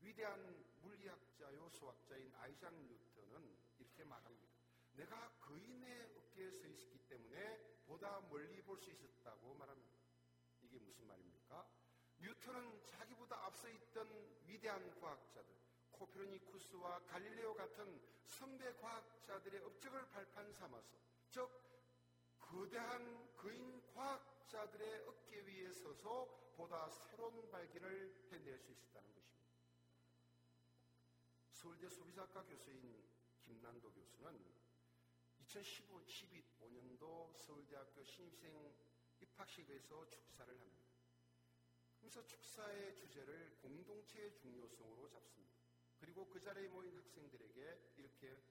위대한 물리학자요 수학자인 아이작 뉴턴은 이렇게 말합니다. 내가 거인의 어깨에 서 있었기 때문에 보다 멀리 볼 수 있었다고 말합니다. 이게 무슨 말입니까? 뉴턴은 자기보다 앞서 있던 위대한 과학자들, 코페르니쿠스와 갈릴레오 같은 선배 과학자들의 업적을 발판 삼아서, 즉, 거대한 거인 과학자들의 어깨 위에 서서 보다 새로운 발견을 해낼 수 있었다는 것입니다. 서울대 소비자학과 교수인 김난도 교수는 2015년도 서울대학교 신입생 입학식에서 축사를 합니다. 그래서 축사의 주제를 공동체의 중요성으로 잡습니다. 그리고 그 자리에 모인 학생들에게 이렇게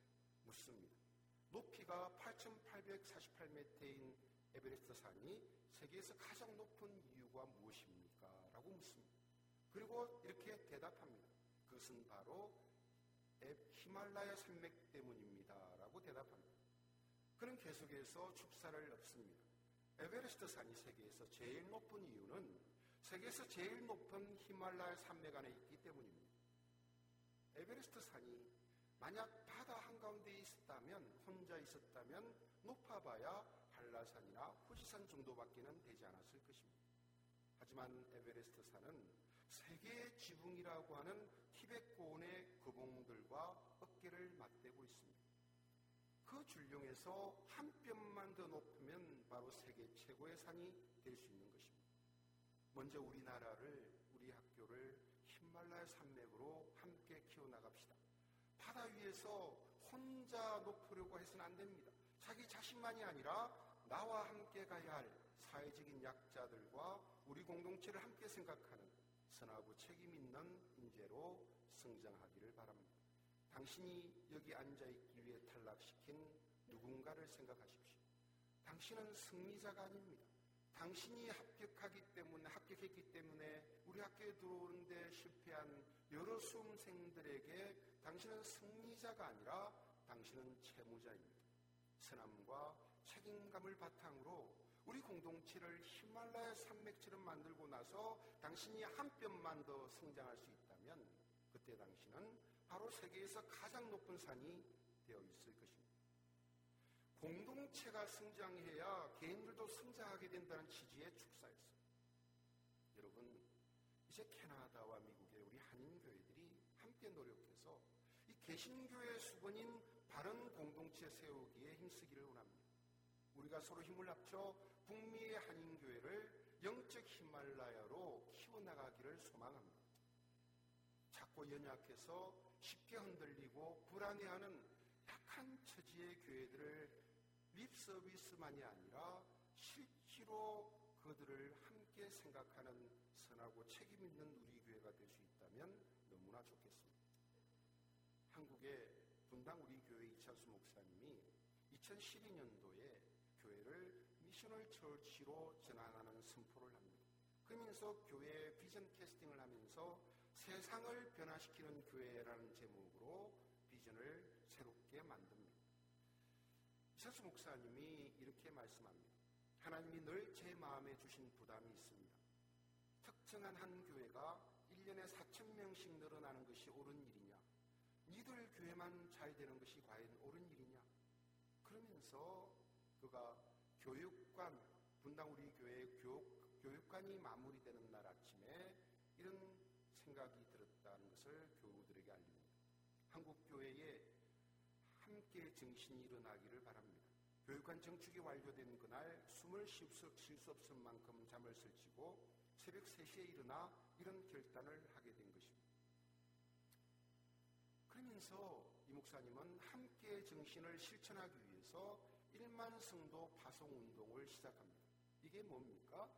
묻습니다. 높이가 8,848m인 에베레스트 산이 세계에서 가장 높은 이유가 무엇입니까? 라고 묻습니다. 그리고 이렇게 대답합니다. 그것은 바로 히말라야 산맥 때문입니다. 라고 대답합니다. 그는 계속해서 축사를 엎습니다. 에베레스트 산이 세계에서 제일 높은 이유는 세계에서 제일 높은 히말라야 산맥 안에 있기 때문입니다. 에베레스트 산이 만약 바다 한가운데 있었다면, 혼자 있었다면 높아봐야 한라산이나 후지산 정도밖에는 되지 않았을 것입니다. 하지만 에베레스트 산은 세계의 지붕이라고 하는 티베트 고원의 거봉들과 어깨를 맞대고 있습니다. 그 줄령에서 한 뼘만 더 높으면 바로 세계 최고의 산이 될 수 있는 것입니다. 먼저 우리나라를, 우리 학교를 히말라야 산맥으로. 바다 위에서 혼자 높으려고 해서는 안 됩니다. 자기 자신만이 아니라 나와 함께 가야 할 사회적인 약자들과 우리 공동체를 함께 생각하는 선하고 책임 있는 인재로 성장하기를 바랍니다. 당신이 여기 앉아 있기 위해 탈락시킨 누군가를 생각하십시오. 당신은 승리자가 아닙니다. 당신이 합격하기 때문에, 합격했기 때문에 우리 학교에 들어오는데 실패한 여러 수험생들에게 당신은 승리자가 아니라 당신은 채무자입니다. 선함과 책임감을 바탕으로 우리 공동체를 히말라야 산맥처럼 만들고 나서 당신이 한 뼘만 더 성장할 수 있다면 그때 당신은 바로 세계에서 가장 높은 산이 되어 있을 것입니다. 공동체가 성장해야 개인들도 성장하게 된다는 취지의 축사였어요. 여러분, 이제 캐나다와 미국의 우리 한인교회들이 함께 노력해서 이 개신교회 수건인 바른 공동체 세우기에 힘쓰기를 원합니다. 우리가 서로 힘을 합쳐 북미의 한인교회를 영적 히말라야로 키워나가기를 소망합니다. 작고 연약해서 쉽게 흔들리고 불안해하는 약한 처지의 교회들을 립 서비스만이 아니라 실제로 그들을 함께 생각하는 선하고 책임 있는 우리 교회가 될 수 있다면 너무나 좋겠습니다. 한국의 분당 우리 교회 이찬수 목사님이 2012년도에 교회를 미셔널 처치로 전환하는 선포를 합니다. 그러면서 교회 비전 캐스팅을 하면서 세상을 변화시키는 교회라는 제목으로 비전을 새롭게 만듭니다. 이철수 목사님이 이렇게 말씀합니다. 하나님이 늘 제 마음에 주신 부담이 있습니다. 특정한 한 교회가 1년에 4천 명씩 늘어나는 것이 옳은 일이 냐? 니들 교회만 잘 되는 것이 과연 옳은 일이냐? 그러면서 그가 교육관, 분당 우리 교회 교육, 교육관이 마무리되는 날 아침에 이런 생각이 들었다는 것을 교우들에게 알립니다. 한국 교회에 함께 정신이 일어나기를 바랍니다. 교육관 정축이 완료된 그날 숨을 쉴 수 없을 만큼 잠을 설치고 새벽 3시에 일어나 이런 결단을 하게 된 것입니다. 그러면서 이 목사님은 함께 정신을 실천하기 위해서 1만 성도 파송 운동을 시작합니다. 이게 뭡니까?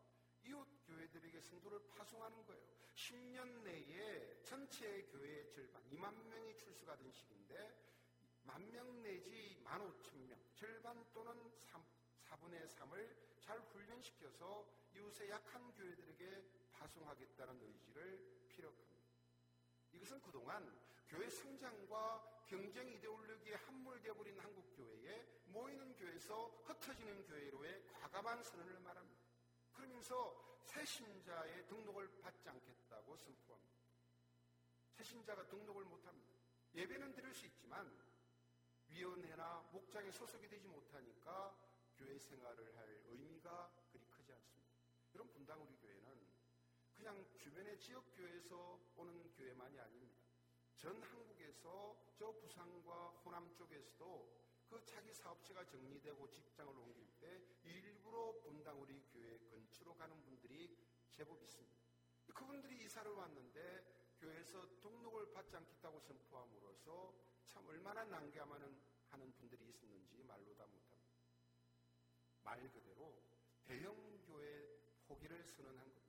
이웃 교회들에게 성도를 파송하는 거예요. 10년 내에 전체 교회의 절반, 2만 명이 출석하던 시기인데 만 명 내지 1만 5천 명, 절반 또는 3, 4분의 3을 잘 훈련시켜서 이웃의 약한 교회들에게 파송하겠다는 의지를 피력합니다. 이것은 그동안 교회 성장과 경쟁 이데올로기에 함몰되어 버린 한국 교회에 모이는 교회에서 흩어지는 교회로의 과감한 선언을 말합니다. 그러면서 새신자의 등록을 받지 않겠다고 선포합니다. 새신자가 등록을 못합니다. 예배는 드릴 수 있지만 위원회나 목장에 소속이 되지 못하니까 교회 생활을 할 의미가 그리 크지 않습니다. 이런 분당 우리 교회는 그냥 주변의 지역 교회에서 오는 교회만이 아닙니다. 전 한국에서 저 부산과 호남 쪽에서도 그 자기 사업체가 정리되고 직장을 옮길 때 일부러 분당 우리 교회 근처로 가는 분들이 제법 있습니다. 그분들이 이사를 왔는데 교회에서 등록을 받지 않겠다고 선포함으로써 참 얼마나 난감하는 하는 분들이 있었는지 말로 다 못합니다. 말 그대로 대형 교회 포기를 선언한 겁니다.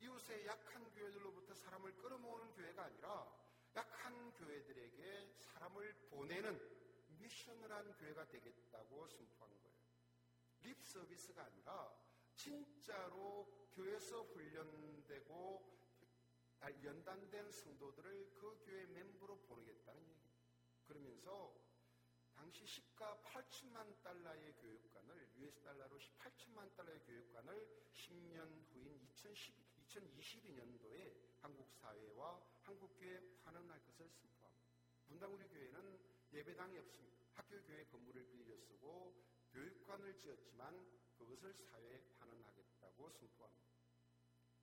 이웃의 약한 교회들로부터 사람을 끌어모으는 교회가 아니라 약한 교회들에게 사람을 보내는 미션을 한 교회가 되겠다고 선포한 거예요. 립 서비스가 아니라 진짜로 교회에서 훈련되고 연단된 성도들을 그 교회 멤버로 보내겠다는 얘기입니다. 그러면서 당시 시가 8천만 달러의 교육관을 US 달러로 18천만 달러의 교육관을 10년 후인 2012, 2022년도에 한국 사회와 한국 교회에 환원할 것을 선포합니다. 분당우리 교회는 예배당이 없습니다. 학교 교회 건물을 빌려 쓰고 교육관을 지었지만 그것을 사회에 환원하겠다고 선포합니다.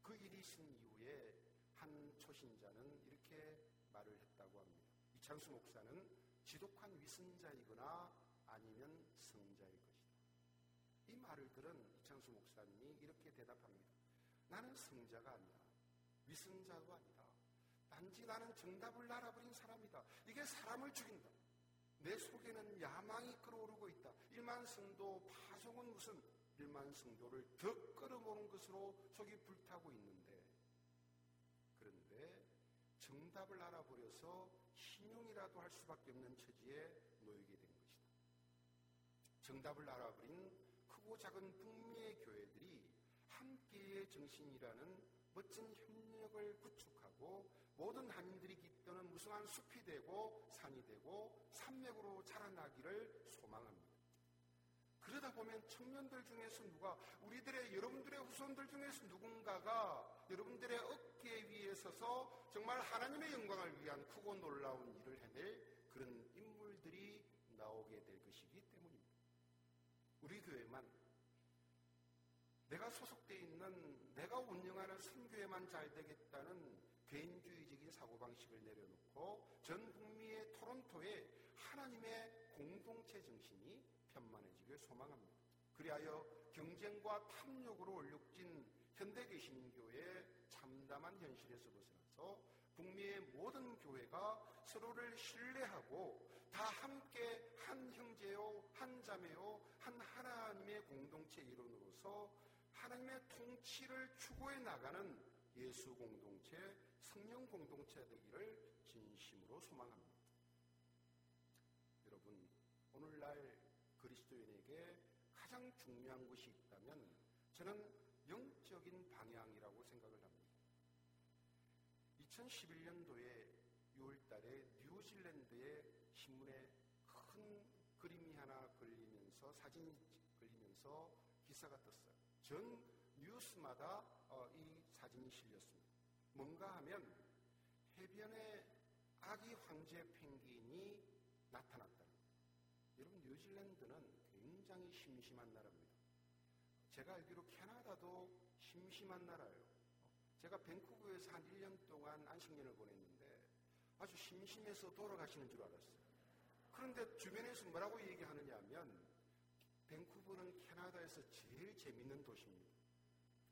그 일이 있은 이후에 한 초신자는 이렇게 말을 했다고 합니다. 이창수 목사는 지독한 위선자이거나 아니면 성자일 것이다. 이 말을 들은 이창수 목사님이 이렇게 대답합니다. 나는 성자가 아니라 위선자도 아니다. 단지 나는 정답을 알아버린 사람이다. 이게 사람을 죽인다. 내 속에는 야망이 끓어오르고 있다. 1만 성도 파송은 무슨 1만 성도를 더 끌어모는 것으로 속이 불타고 있는데 그런데 정답을 알아버려서 신용이라도 할 수밖에 없는 처지에 놓이게 된 것이다. 정답을 알아버린 크고 작은 북미의 교회들이 함께의 정신이라는 멋진 협력을 구축하고 모든 한인들이 깃드는 무성한 숲이 되고 산이 되고 산맥으로 자라나기를 소망합니다. 그러다 보면 청년들 중에서 누가 우리들의 여러분들의 후손들 중에서 누군가가 여러분들의 어깨 위에 서서 정말 하나님의 영광을 위한 크고 놀라운 일을 해낼 그런 인물들이 나오게 될 것이기 때문입니다. 우리 교회만 내가 소속되어 있는 내가 운영하는 선교회만 잘 되겠다는 개인주의적인 사고방식을 내려놓고 전 북미의 토론토에 하나님의 공동체 정신이 편만해지길 소망합니다. 그리하여 경쟁과 탐욕으로 얼룩진 현대 개신교의 참담한 현실에서 벗어나서 북미의 모든 교회가 서로를 신뢰하고 다 함께 한 형제요, 한 자매요, 한 하나님의 공동체 일원으로서 하나님의 통치를 추구해 나가는 예수 공동체, 성령 공동체 되기를 진심으로 소망합니다. 여러분, 오늘날 그리스도인에게 가장 중요한 것이 있다면 저는 영적인 방향이라고 생각을 합니다. 2011년도에 6월 달에 뉴질랜드의 신문에 큰 그림이 하나 걸리면서 사진이 걸리면서 기사가 떴어요. 전 뉴스마다 어, 이 사진이 실렸습니다. 뭔가 하면 해변에 아기 황제 펭귄이 나타났다. 여러분 뉴질랜드는 굉장히 심심한 나라입니다. 제가 알기로 캐나다도 심심한 나라예요. 제가 밴쿠버에서 한 1년 동안 안식년을 보냈는데 아주 심심해서 돌아가시는 줄 알았어요. 그런데 주변에서 뭐라고 얘기하느냐 하면 밴쿠버는 캐나다에서 제일 재밌는 도시입니다.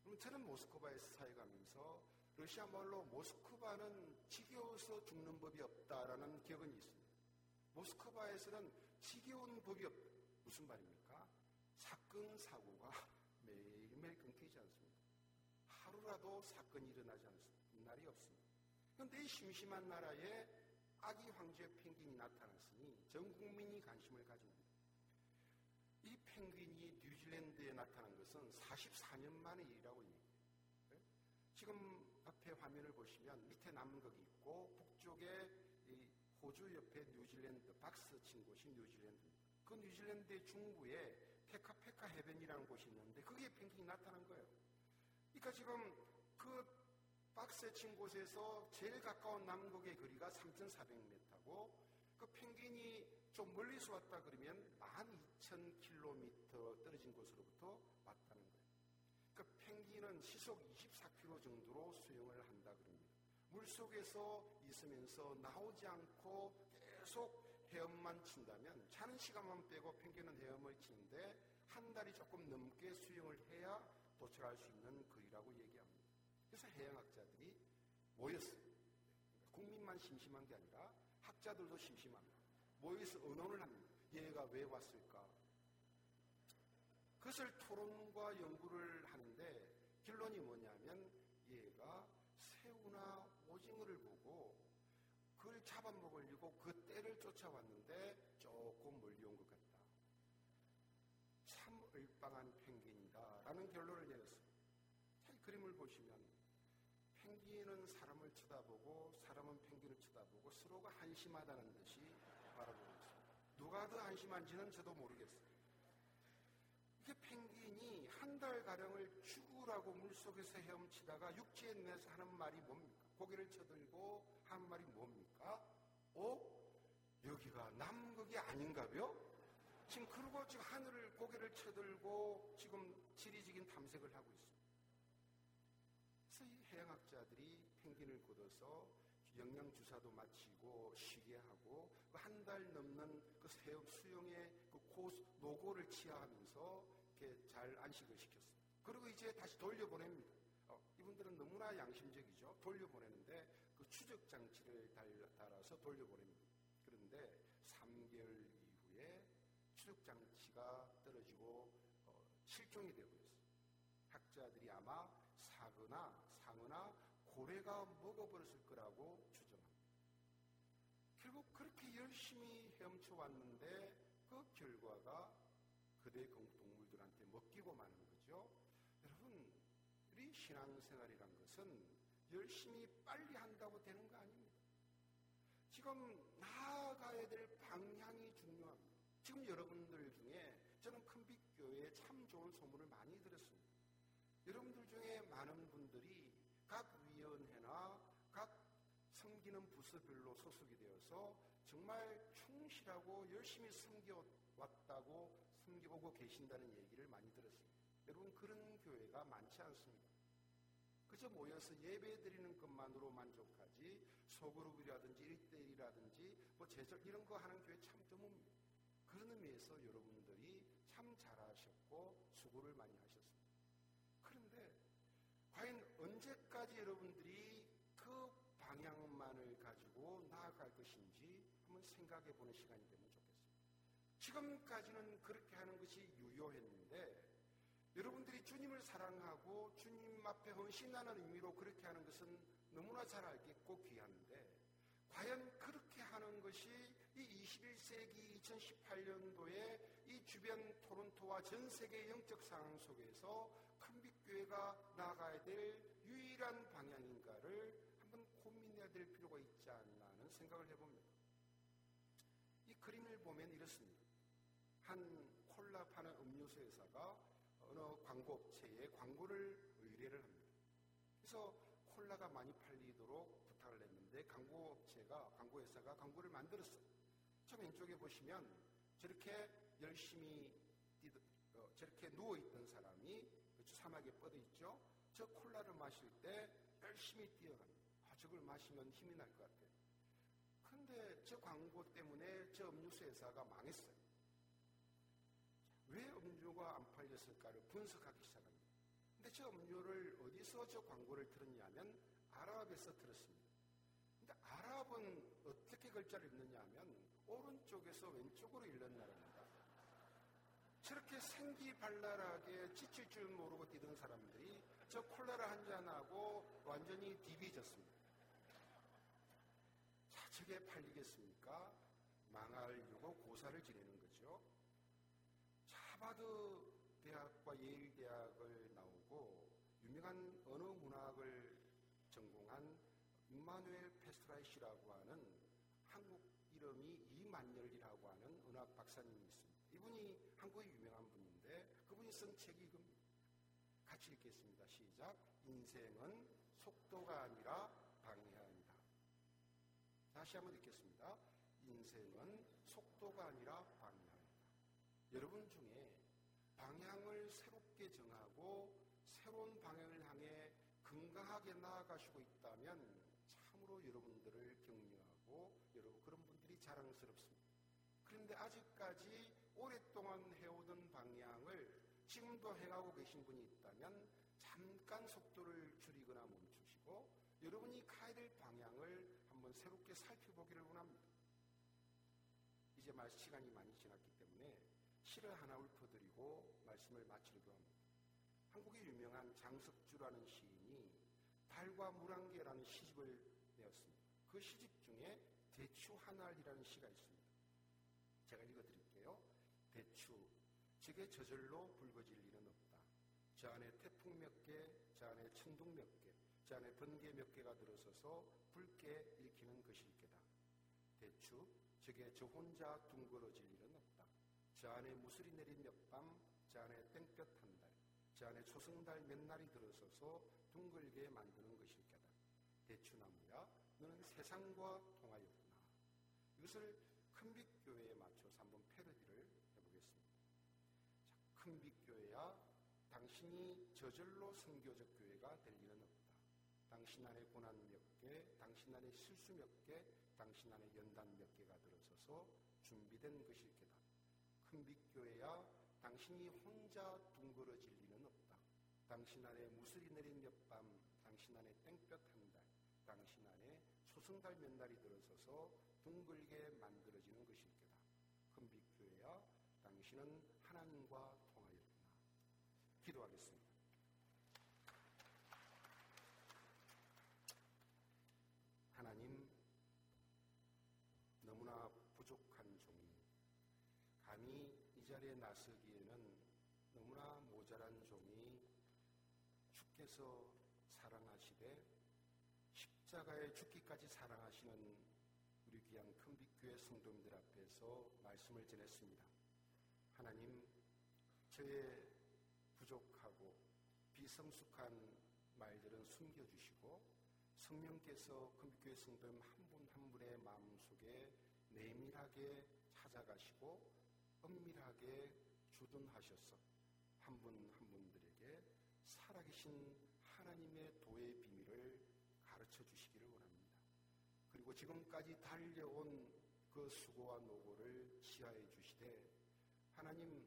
그럼 저는 모스크바에서 사역하면서 러시아 말로 모스크바는 지겨워서 죽는 법이 없다라는 기억은 있습니다. 모스크바에서는 지겨운 법이 없다. 무슨 말입니까? 사건, 사고가 매일매일 끊기지 않습니다. 하루라도 사건이 일어나지 않습니다. 날이 없습니다. 그런데 이 심심한 나라에 아기 황제 펭귄이 나타났으니 전 국민이 관심을 가집니다. 이 펭귄이 뉴질랜드에 나타난 것은 44년 만의 일이라고 얘기해요. 지금 앞에 화면을 보시면 밑에 남극이 있고 북쪽에 호주 옆에 뉴질랜드 박스 친 곳이 뉴질랜드입니다. 그 뉴질랜드의 중부에 페카페카 해변이라는 곳이 있는데 거기에 펭귄이 나타난 거예요. 그러니까 지금 그 박스에 친 곳에서 제일 가까운 남극의 거리가 3,400m고 그 펭귄이 좀 멀리서 왔다 그러면 12,000km 떨어진 곳으로부터 왔다 는 거예요. 그 펭귄은 시속 24km 정도로 수영을 한다 그럽니다. 물 속에서 있으면서 나오지 않고 계속 헤엄만 친다면 자는 시간만 빼고 펭귄은 헤엄을 치는데 한 달이 조금 넘게 수영을 해야 도착할 수 있는 거리라고 얘기합니다. 그래서 해양학자들이 모였어요. 그러니까 국민만 심심한 게 아니라 학자들도 심심합니다. 모여서 의논을 합니다. 얘가 왜 왔을까? 그것을 토론과 연구를 하는데 결론이 뭐냐면 얘가 새우나 오징어를 보고 그걸 잡아먹으려고 그 때를 쫓아왔는데 조금 멀리 온 것 같다. 참 을빵한 펭귄이다. 라는 결론을 내렸습니다. 자, 그림을 보시면 펭귄은 사람을 쳐다보고 사람은 펭귄을 쳐다보고 서로가 한심하다는 듯이 바라보고 있습니다. 누가 더 한심한지는 저도 모르겠어요. 펭귄이 한 달가량을 죽으라고 물속에서 헤엄치다가 육지에 내서 하는 말이 뭡니까? 고개를 쳐들고 한 말이 뭡니까? 어? 여기가 남극이 아닌가요? 지금 그러고 지금 하늘을 고개를 쳐들고 지금 지리적인 탐색을 하고 있습니다. 그래서 이 해양학자들이 펭귄을 걷어서 영양 주사도 마치고 쉬게 하고 그 한 달 넘는 그 수영의 그 고, 노고를 치하하면서 이렇게 잘 안식을 시켰습니다. 그리고 이제 다시 돌려보냅니다. 어, 이분들은 너무나 양심적이죠. 돌려보내는데 그 추적 장치를 달아서 돌려보냅니다. 그런데 3개월 이후에 추적 장치가 떨어지 실종이 되어버렸어요. 학자들이 아마 사거나 상어나 고래가 먹어버렸을 거라고 추정합니다. 결국 그렇게 열심히 헤엄쳐 왔는데 그 결과가 그대 동 신앙생활이란 것은 열심히 빨리 한다고 되는 거 아닙니다. 지금 나아가야 될 방향이 중요합니다. 지금 여러분들 중에 저는 큰빛교회에 참 좋은 소문을 많이 들었습니다. 여러분들 중에 많은 분들이 각 위원회나 각 섬기는 부서별로 소속이 되어서 정말 충실하고 열심히 섬겨왔다고 섬겨오고 계신다는 얘기를 많이 들었습니다. 여러분 그런 교회가 많지 않습니다. 그저 모여서 예배 드리는 것만으로 만족하지 소그룹이라든지 1대1이라든지 뭐 제절 이런 거 하는 교회 참 드뭅니다. 그런 의미에서 여러분들이 참 잘하셨고 수고를 많이 하셨습니다. 그런데 과연 언제까지 여러분들이 그 방향만을 가지고 나아갈 것인지 한번 생각해 보는 시간이 되면 좋겠습니다. 지금까지는 그렇게 하는 것이 유효했는데 여러분들이 주님을 사랑하고 주님 앞에 헌신하는 의미로 그렇게 하는 것은 너무나 잘 알겠고 귀한데 과연 그렇게 하는 것이 이 21세기 2018년도에 이 주변 토론토와 전 세계 영적 상황 속에서 큰빛교회가 나아가야 될 유일한 방향인가를 한번 고민해야 될 필요가 있지 않나 하는 생각을 해봅니다. 이 그림을 보면 이렇습니다. 한 콜라 파는 음료수 회사가 어느 광고업체에 광고를 의뢰를 합니다. 그래서 콜라가 많이 팔리도록 부탁을 했는데 광고업체가 광고회사가 광고를 만들었어요. 저 왼쪽에 보시면 저렇게 열심히 어, 저렇게 누워있던 사람이 사막에 뻗어 있죠. 저 콜라를 마실 때 열심히 뛰어갑니다. 아, 저걸 마시면 힘이 날 것 같아요. 근데 저 광고 때문에 저 음료수 회사가 망했어요. 왜 음료가 안 팔렸을까를 분석하기 시작합니다. 근데 저 음료를 어디서 저 광고를 들었냐면 아랍에서 들었습니다. 근데 아랍은 어떻게 글자를 읽느냐 하면 오른쪽에서 왼쪽으로 읽는 나라입니다. 저렇게 생기발랄하게 지칠 줄 모르고 뛰던 사람들이 저 콜라를 한잔하고 완전히 디비졌습니다. 자, 저게 팔리겠습니까? 지내는 거죠. 하바드 대학과 예일 대학을 나오고 유명한 언어 문학을 전공한 임마누엘 페스트라이시라고 하는 한국 이름이 이만열이라고 하는 은학 박사님이 있습니다. 이분이 한국의 유명한 분인데 그분이 쓴 책이. 같이 읽겠습니다. 시작. 인생은 속도가 아니라 방향이다. 다시 한번 읽겠습니다. 인생은 속도가 아니라 방향이다. 여러분 중 나아가시고 있다면 참으로 여러분들을 격려하고 여러분 그런 분들이 자랑스럽습니다. 그런데 아직까지 오랫동안 해오던 방향을 지금도 행하고 계신 분이 있다면 잠깐 속도를 줄이거나 멈추시고 여러분이 가야 될 방향을 한번 새롭게 살펴보기를 원합니다. 이제 말 시간이 많이 지났기 때문에 시를 하나 읊어드리고 말씀을 마치려고 합니다. 한국의 유명한 장석주라는 시인이 달과 물안개라는 시집을 내었습니다. 그 시집 중에 대추 하나이라는 시가 있습니다. 제가 읽어드릴게요. 대추, 즉에 저절로 붉어질 일은 없다. 저 안에 태풍 몇 개, 저 안에 천둥 몇 개, 저 안에 번개 몇 개가 들어서서 붉게 일으키는 것일 게다. 대추, 즉에 저 혼자 둥그러질 일은 없다. 저 안에 무술이 내린 몇 밤, 저 안에 땡볕 한 달, 저 안에 초승달 몇 날이 들어서서 둥글게 만드는 것일 게다. 대추나무야, 너는 세상과 통하였구나. 이것을 큰빛교회에 맞춰서 한번 패러디를 해보겠습니다. 자, 큰빛교회야, 당신이 저절로 성교적 교회가 될 일은 없다. 당신 안에 고난 몇 개, 당신 안에 실수 몇 개, 당신 안에 연단 몇 개가 들어서서 준비된 것일 게다. 큰빛교회야, 당신이 혼자 둥그러질. 당신 안에 무술이 내린 몇 밤, 당신 안에 땡볕 한 달, 당신 안에 초승달 몇 날이 들어서서 둥글게 만들어지는 것일 게다. 큰빛교회야, 당신은 하나님과 통하였구나. 기도하겠습니다. 하나님, 너무나 부족한 종이 감히 이 자리에 나서기에는 너무나 모자란 종이 주께서 사랑하시되 십자가에 죽기까지 사랑하시는 우리 귀한 큰빛교회 성도님들 앞에서 말씀을 전했습니다. 하나님, 저의 부족하고 비성숙한 말들은 숨겨주시고 성령께서 금교회 성도님 한 분 한 분의 마음속에 내밀하게 찾아가시고 은밀하게 주둔하셔서 한 분 한 살아계신 하나님의 도의 비밀을 가르쳐 주시기를 원합니다. 그리고 지금까지 달려온 그 수고와 노고를 지하해 주시되 하나님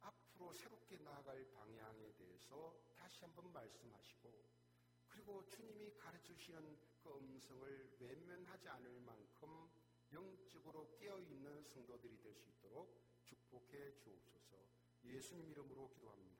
앞으로 새롭게 나아갈 방향에 대해서 다시 한번 말씀하시고 그리고 주님이 가르쳐 주시는 그 음성을 외면하지 않을 만큼 영적으로 깨어있는 성도들이 될 수 있도록 축복해 주옵소서 예수님 이름으로 기도합니다.